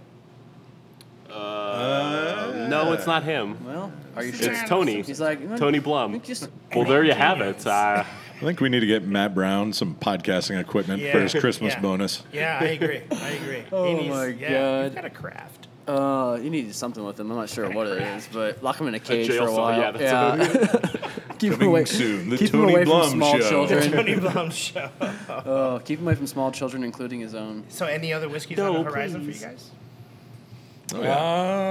S3: No, it's not him.
S1: Well, are you sure?
S3: It's Tony.
S1: He's like "Mm,
S3: Tony Blaum.
S1: Just
S3: Well, there you have it. Uh,
S2: I think we need to get Matt Brown some podcasting equipment for his Christmas
S4: Yeah.
S2: bonus.
S4: Yeah, I agree. I agree.
S1: Oh
S4: He needs-
S1: my
S4: yeah, He's
S1: God.
S4: got a craft.
S1: uh, you need something with him. I'm not sure what it is, but lock him in a cage
S3: jail
S1: for a
S3: cell,
S1: while.
S3: yeah, that's
S1: keep him
S2: Coming
S1: away.
S2: soon, the
S1: keep him away
S2: Blaum
S1: from small
S2: Show.
S1: children.
S4: Tony Blaum show.
S1: Oh, keep him away from small children, including his own.
S4: So, any other whiskeys
S3: No,
S4: on the horizon
S3: please.
S4: for you guys?
S2: Oh, yeah.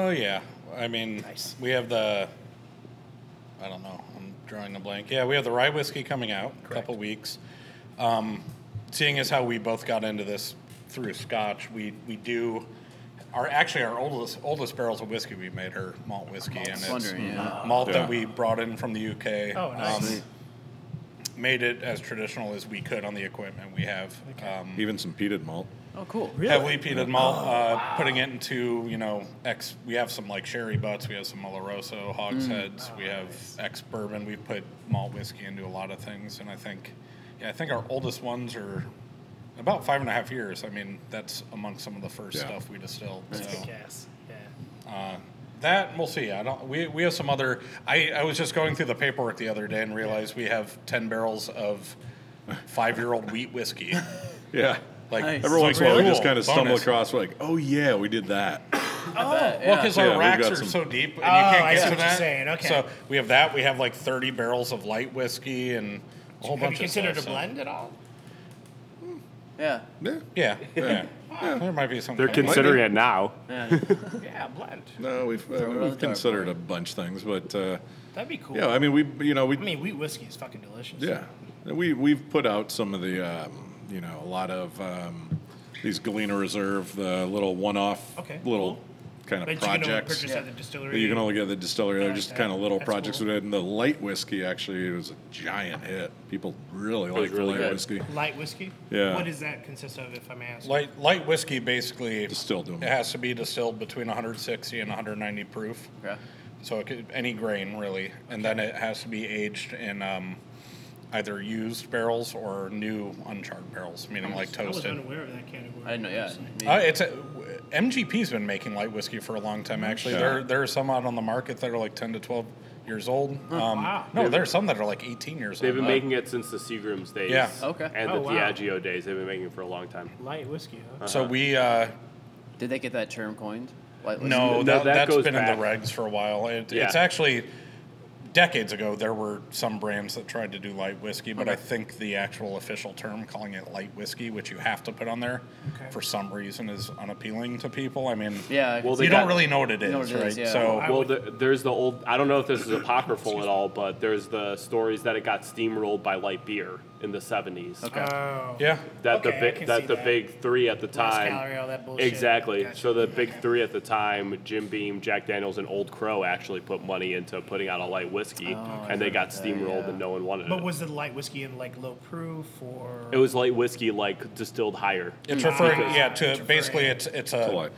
S5: Oh yeah. I mean,
S4: Nice.
S5: we have the. I don't know. I'm drawing a blank. Yeah, we have the rye whiskey coming out in a couple weeks. Um, seeing as how we both got into this through Scotch, we we do. Our actually our oldest oldest barrels of whiskey we made are malt whiskey, and it's
S1: wondering, yeah.
S5: malt
S2: Yeah.
S5: that we brought in from the UK.
S4: Oh, nice.
S5: Um, made it as traditional as we could on the equipment we have. Um,
S2: Even some peated malt.
S1: Oh, cool. Really?
S5: heavily peated malt, uh, putting it into you know ex. We have some like sherry butts. We have some Oloroso hogsheads. We have ex bourbon. We put malt whiskey into a lot of things, and I think, yeah, I think our oldest ones are about five and a half years. I mean, that's among some of the first
S2: Yeah.
S5: stuff we distilled. So.
S4: Kick ass. Yeah.
S5: Uh, that we'll see. I don't. We, we have some other. I, I was just going through the paperwork the other day and realized we have ten barrels of five year old wheat whiskey.
S2: Yeah.
S5: Like
S1: Nice.
S2: Every once in a while, we just kind of stumble
S5: Bonus.
S2: across, we're like, oh, yeah, we did that.
S1: I bet,
S5: Well, because
S2: Yeah,
S5: our
S2: we've
S5: racks
S2: got
S5: are
S2: some-
S5: so deep, and
S4: Oh,
S5: you can't
S4: I
S5: get
S4: see
S5: to
S4: what you're
S5: that.
S4: saying, okay.
S5: So we have that. We have like 30 barrels of light whiskey and a whole
S4: Have you
S5: bunch of
S4: considered
S5: stuff.
S4: a
S5: so-
S4: blend at all?
S1: Yeah.
S2: Yeah.
S5: Yeah, yeah. There might be some.
S3: They're
S5: kind of-
S3: considering it now.
S1: Yeah.
S4: Yeah, blend.
S2: No, we've uh,
S1: it
S2: we've considered a bunch of things, but uh,
S4: That'd be cool.
S2: yeah, I mean we you know we
S4: I mean, wheat whiskey is fucking delicious.
S2: yeah we we've put out some of the um, you know a lot of um, these Galena Reserve the little one-off
S4: Okay,
S2: little
S4: cool.
S2: kind
S4: But
S2: of
S4: you can only
S2: projects.
S4: purchase at the distillery.
S2: you can only get at the distillery. They're just kind of little
S4: That's
S2: projects
S4: cool.
S2: we did. And the light whiskey actually it was a giant hit. People really like the
S3: really
S2: light
S3: good.
S2: whiskey.
S4: Light whiskey.
S2: Yeah.
S4: What does that consist of, if I may ask?
S5: Light light whiskey basically
S2: Distilled them.
S5: It has to be distilled between 160 and 190 proof.
S1: Okay.
S5: So it could, any grain really, and then it has to be aged in um, either used barrels or new uncharred barrels, meaning like toasted.
S4: I was
S5: toasted.
S4: unaware of that category.
S1: I didn't know. Yeah. Me-
S5: Uh, it's a, MGP's been making light whiskey for a long time. Actually,
S2: Yeah.
S5: there there are some out on the market that are like 10 to 12 years old. Um,
S4: Wow.
S5: No, there are some that are like 18 years old.
S3: They've
S5: old.
S3: been making it since the Seagram's days.
S5: Yeah.
S1: Okay.
S3: And
S4: Oh,
S3: the
S4: wow.
S3: Diageo days. They've been making it for a long time.
S4: Light whiskey. Huh?
S5: So we uh,
S1: Did they get that term coined? Light whiskey?
S5: No,
S3: No,
S5: that,
S3: that
S5: that's
S3: goes
S5: been in the regs for a while. It, It's actually decades ago. There were some brands that tried to do light whiskey, but I think the actual official term, calling it light whiskey, which you have to put on there,
S4: Okay.
S5: for some reason is unappealing to people. I mean,
S1: Yeah.
S3: Well,
S5: you don't really know what it is,
S1: what it
S5: right?
S1: is, yeah.
S5: So
S3: Well, the, there's the old. I don't know if this is apocryphal at all, but there's the stories that it got steamrolled by light beer in the 70s.
S1: Okay.
S4: Oh.
S5: yeah,
S3: That
S4: Okay, I
S3: the big
S4: can
S3: that
S4: see
S3: the
S4: that.
S3: big three at the
S4: Less
S3: time.
S4: calorie, all that bullshit.
S3: Exactly.
S4: Gotcha.
S3: So the big three at the time, Jim Beam, Jack Daniels, and Old Crow actually put money into putting out a light whiskey,
S1: Oh, I
S3: and they got
S1: remember that,
S3: steamrolled,
S1: yeah.
S3: and no one wanted it.
S4: But
S3: it.
S4: was the light whiskey in like low proof or?
S3: It was light whiskey, like distilled higher.
S5: it's referring
S4: Because-
S5: yeah to
S4: It's
S5: basically it's it's a
S2: light.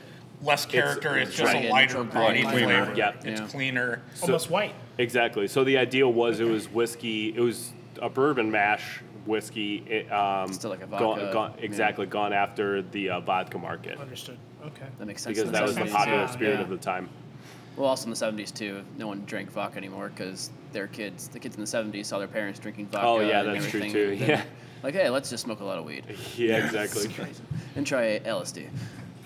S5: less character. It's, just
S1: right,
S5: a lighter
S1: neutral
S5: body
S1: body,
S2: cleaner.
S5: flavor.
S3: Yep.
S5: It's
S1: Yeah.
S5: cleaner.
S4: almost white.
S3: Exactly. So the idea was it was whiskey. It was a bourbon mash whiskey. It, um,
S1: Still like a vodka,
S3: gone-
S1: yeah.
S3: exactly gone after the uh, vodka market
S4: Understood. Okay.
S1: That makes sense.
S3: because that was the popular
S1: yeah.
S3: spirit
S1: Yeah.
S3: of the time.
S1: Well, also in the '70s too, no one drank vodka anymore because their kids, the kids in the '70s, saw their parents drinking vodka.
S3: Oh, yeah,
S1: and
S3: that's true,
S1: everything,
S3: too,
S1: then,
S3: yeah.
S1: Like, hey, let's just smoke a lot of weed
S3: Yeah, exactly.
S1: and try LSD.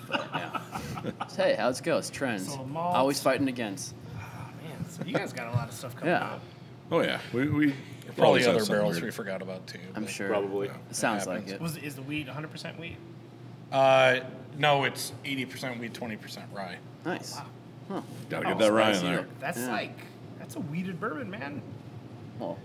S1: But, yeah. So, hey, how's it go? It's trends.
S4: So.
S1: Always fighting against.
S4: Oh, man, so you guys got a lot of stuff coming
S1: Yeah.
S4: out.
S2: Oh yeah, we we
S5: Probably
S2: always have
S5: other
S2: something
S5: barrels
S2: weird.
S5: we forgot about too.
S1: I'm
S5: but-
S1: sure.
S3: Probably.
S1: It sounds like
S5: happens.
S1: it.
S4: Was is the wheat 100% wheat?
S5: Uh, no, it's 80% wheat, 20% rye.
S1: Nice. Huh.
S2: Gotta
S4: Oh,
S2: get that rye in
S1: spicy.
S2: there.
S4: That's
S1: Yeah.
S4: like that's a wheated bourbon, man.
S1: Well,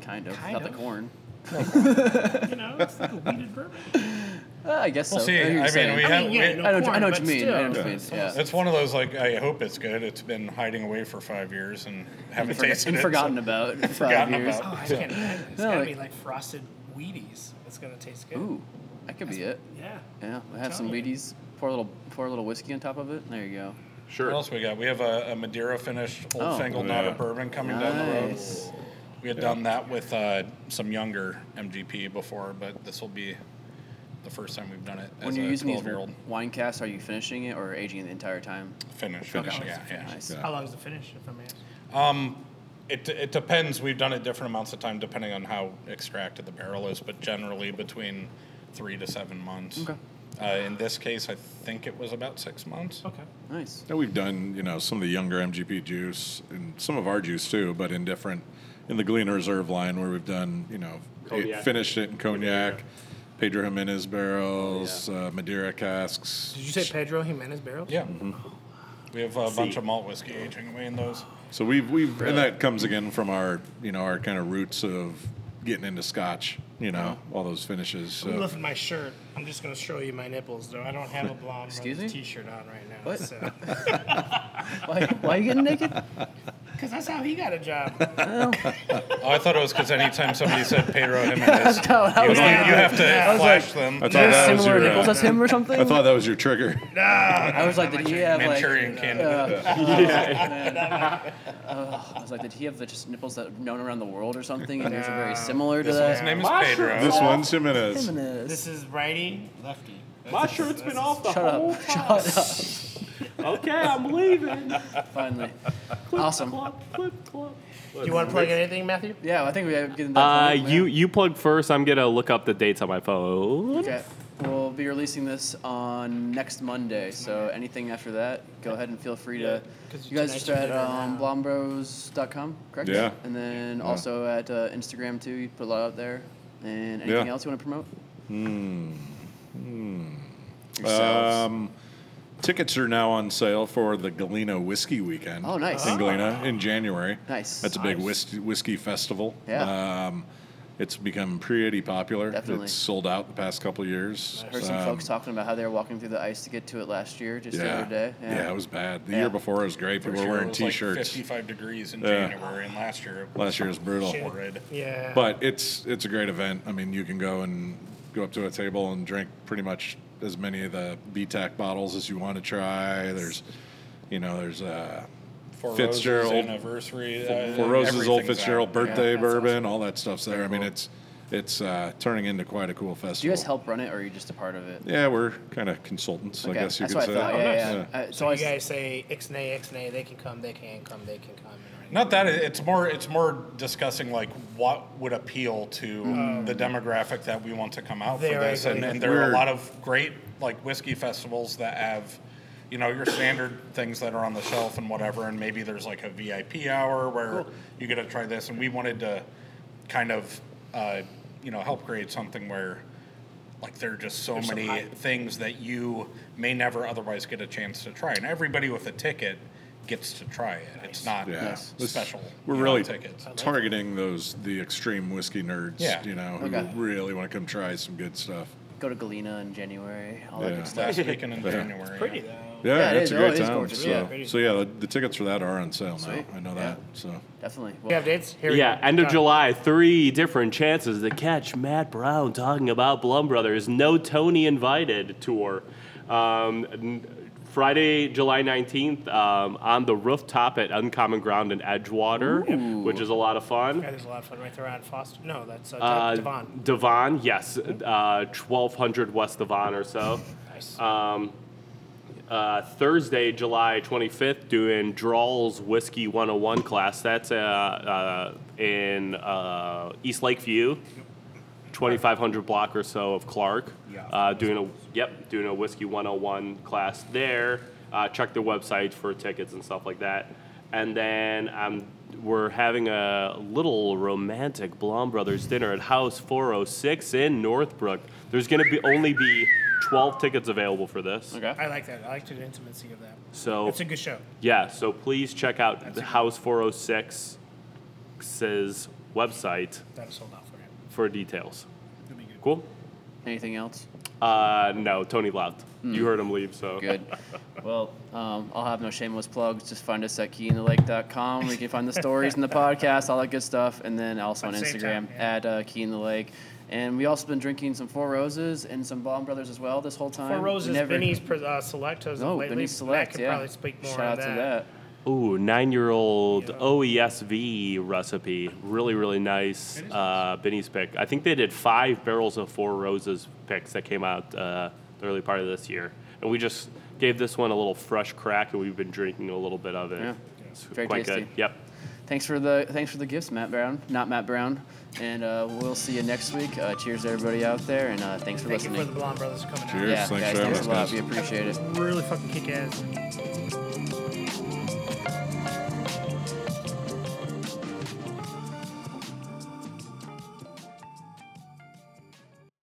S1: kind of.
S4: Kind
S1: Not the
S4: of.
S1: corn.
S4: You know, it's like a wheated bourbon.
S1: Uh, I guess
S5: We'll
S1: so.
S5: see.
S1: hear
S5: I mean,
S1: saying.
S5: we
S4: I
S5: have.
S4: mean, yeah,
S5: we-
S4: no
S1: I know, what you- I know what you
S4: but
S1: mean. I know what you mean.
S4: it's
S1: Yeah.
S5: It's one of those like I hope it's good. It's been hiding away for five years and haven't
S1: Forgot-
S5: tasted
S1: and
S5: it.
S1: forgotten
S5: so-
S1: about five
S5: Forgotten
S1: years.
S5: about.
S4: Oh, I can't imagine. It's
S1: No,
S4: gotta
S1: like-
S4: be like frosted Wheaties. It's gonna taste good.
S1: Ooh, that could be it.
S4: Yeah.
S1: Yeah, we have some
S4: you.
S1: Wheaties. Pour a little, pour a little whiskey on top of it. There you go. Sure.
S5: What
S3: Sure.
S5: else we got? We have a, a Madeira finished Old
S1: Oh.
S5: Fangled
S2: Oh,
S5: Not
S2: yeah.
S5: a Bourbon coming down the road.
S1: Nice.
S5: We had done that with uh, some younger MGP before, but this will be the first time we've done it as
S1: When you're
S5: a
S1: using these
S5: 12 year old
S1: wine casks, are you finishing it or aging it the entire time?
S5: finish.
S2: Finish.
S5: Yeah, yeah.
S1: Nice.
S2: Yeah.
S4: How long is the finish, if I may ask?
S5: Um, it, it depends. We've done it different amounts of time depending on how extracted the barrel is, but generally between three to seven months.
S1: Okay.
S5: Uh, in this case, I think it was about six months.
S4: Okay.
S1: Nice.
S2: And we've done, you know, some of the younger MGP juice and some of our juice too, but in different, in the Galena Reserve line where we've done, you know, it, finished it in cognac, Pedro Ximénez barrels, uh, Madeira casks.
S4: Did you say Pedro Ximénez barrels?
S5: Yeah.
S1: Mm-hmm.
S5: We have a bunch of malt whiskey aging away in those.
S2: So we've we've and that comes again from our, you know, our kind of roots of getting into Scotch, you know, all those finishes.
S4: I'm
S2: So.
S4: lifting my shirt. I'm just gonna show you my nipples, though. I don't have a blonde
S1: Excuse me?
S4: T-shirt on right now.
S1: What?
S4: So.
S1: Why, why are you getting naked?
S4: Because that's how he got a job.
S5: Oh, I thought it was because anytime somebody said Pedro Ximénez, you,
S1: No, that was
S5: you
S1: like-
S5: have to
S4: I was
S5: flash them.
S2: I thought that was
S1: similar
S2: your.
S1: nipples
S2: Uh,
S1: as him or something?
S2: I thought that was your trigger.
S1: I was like, did he have like?
S5: Manchurian candy.
S1: Uh, I was like, did he have the just nipples that are known around the world or something? And yours are very similar to
S5: His
S1: that.
S5: name is Pedro.
S2: This one's Jimenez.
S1: Jimenez.
S4: this is righty, lefty.
S3: My shirt's been off the
S1: Shut
S3: whole
S1: up! Shut up!
S3: Okay, I'm leaving.
S1: Finally, awesome.
S3: Clop, clip, clop.
S4: Do you want to plug anything, Matthew?
S1: Yeah, I think we have getting that.
S3: Uh,
S1: point, yeah.
S3: you you plug first. I'm gonna look up the dates on my phone.
S1: Okay. We'll be releasing this on next Monday, so anything after that, go ahead and feel free to.
S4: 'cause
S1: You guys
S4: tonight's
S1: are at
S4: dinner
S1: um, blaumbros.com, correct?
S2: Yeah.
S1: And then also at uh, Instagram too. You put a lot out there. And anything
S2: Yeah.
S1: else you want to promote? yourselves?
S2: Um, tickets are now on sale for the Galena Whiskey Weekend.
S1: Oh, nice.
S2: In Galena in January.
S1: Nice.
S2: That's a big
S4: Nice.
S2: whiskey, whiskey festival.
S1: Yeah.
S2: Um, it's become pretty popular.
S1: Definitely.
S2: It's sold out the past couple of years.
S1: Heard some
S2: Um,
S1: folks talking about how they were walking through the ice to get to it last year, just the other day.
S2: Yeah. yeah it was bad. The
S1: Yeah.
S2: year before it was great. People
S5: First
S2: were
S5: year it
S2: wearing
S5: was
S2: t-shirts.
S5: 55 degrees in
S2: Yeah.
S5: January, and last year it was
S2: Last year was brutal.
S4: Shit.
S5: horrid.
S4: Yeah.
S2: But it's it's a great event. I mean, you can go and go up to a table and drink pretty much as many of the BTAC bottles as you want to try. There's, you know, there's uh,
S5: Four
S2: Fitzgerald-
S5: Roses anniversary. uh,
S2: Four Roses Old Fitzgerald
S5: out.
S2: birthday
S4: that's
S2: bourbon,
S4: awesome.
S2: all that stuff's there. I mean, it's it's uh, turning into quite a cool festival.
S1: Do you guys help run it, or are you just a part of it?
S2: Yeah, we're kind of consultants, I
S1: Okay,
S2: guess you
S1: that's
S2: could
S1: what
S2: say.
S1: I thought.
S3: Oh,
S1: yeah,
S3: nice.
S1: yeah.
S2: Yeah.
S1: Uh, it's
S4: so
S1: always
S4: you guys say ixnay, ixnay, they can come, they can't come, they can come. And
S5: Not that it's more it's more discussing like what would appeal to the demographic that we want to come out for this, and, and there are a lot of great like whiskey festivals that have, you know, your standard things that are on the shelf and whatever, and maybe there's like a VIP hour where you get to try this, and we wanted to kind of, uh, you know, help create something where. Like there are just so
S4: There's
S5: many things that you may never otherwise get a chance to try, and everybody with a ticket gets to try it. It's not
S2: Yeah.
S1: Nice.
S2: This-
S5: special.
S2: We're
S5: you know,
S2: really
S5: tickets.
S2: targeting those the extreme whiskey nerds,
S5: Yeah.
S2: you know,
S1: Okay.
S2: who really want to come try some good stuff.
S1: go to Galena in January, all that
S2: Yeah.
S1: good stuff.
S5: Last weekend in
S2: Yeah.
S5: January.
S4: Pretty though.
S2: Yeah,
S1: Yeah, it
S2: it's
S1: is.
S2: a
S1: Oh,
S2: great
S1: it is
S2: time.
S1: gorgeous,
S2: So,
S1: yeah.
S4: Pretty.
S2: so yeah, the, the tickets for that are on sale now. I know
S1: Yeah.
S2: that. So
S1: Definitely.
S4: You have dates? Here we
S3: Yeah,
S4: go.
S3: end of
S4: Go.
S3: July, three different chances to catch Matt Brown talking about Blaum Brothers. No Tony invited tour. Um, n- Friday, July 19th, um, on the rooftop at Uncommon Ground in Edgewater, which is a lot of fun.
S4: Yeah, there's a lot of fun right there on Foster. No, that's uh,
S3: Uh,
S4: Devon.
S3: Devon, yes, uh, 1200 West Devon or so.
S4: Nice.
S3: Um, uh, Thursday, July 25th, doing Drawls Whiskey 101 class. That's uh, uh, in uh, East Lakeview, 2,500 block or so of Clark.
S4: Yeah.
S3: Uh, doing a yep, doing a Whiskey 101 class there. Uh, check their website for tickets and stuff like that. And then um, we're having a little romantic Blaum Brothers dinner at House 406 in Northbrook. There's going to be only be 12 tickets available for this.
S1: Okay.
S4: I like that. I like the intimacy of that.
S3: So
S4: It's a good show.
S3: yeah, so please check out the House 406's website
S4: That is sold out for
S3: details.
S4: It'll be good.
S3: Cool?
S1: Anything else?
S3: Uh, no, Tony left. You heard him leave, so.
S1: Good. Well, um, I'll have no shameless plugs. Just find us at keyinthelake.com where you can find the stories and the podcast, all that good stuff. And then also on
S4: At
S1: Instagram
S4: time, yeah.
S1: at uh, Key in the Lake. And we also been drinking some Four Roses and some Blaum Brothers as well this whole time.
S4: Four Roses,
S1: never-
S4: Binny's pre- uh, Select as
S1: No,
S4: of lately.
S1: Binny's
S4: Matt
S1: Select,
S4: could
S1: yeah.
S4: probably speak more
S1: Shout
S4: on
S1: out to that.
S3: Ooh, nine-year-old OESV recipe. Really, really nice. Uh, Binny's pick. I think they did five barrels of Four Roses picks that came out uh, the early part of this year, and we just gave this one a little fresh crack, and we've been drinking a little bit of it.
S1: Yeah.
S3: It's
S1: Very
S3: quite
S1: tasty.
S3: good. Yep.
S1: Thanks for the thanks for the gifts, Matt Brown. Not Matt Brown. And uh, we'll see you next week. Uh, cheers to everybody out there, and uh, thanks for
S4: Thank you
S1: listening.
S4: for the Blaum Brothers coming
S2: Cheers.
S1: yeah,
S2: Thanks
S1: guys,
S2: for having
S1: thanks a
S2: us,
S1: lot.
S2: guys.
S1: We appreciate it.
S4: Really fucking kick ass.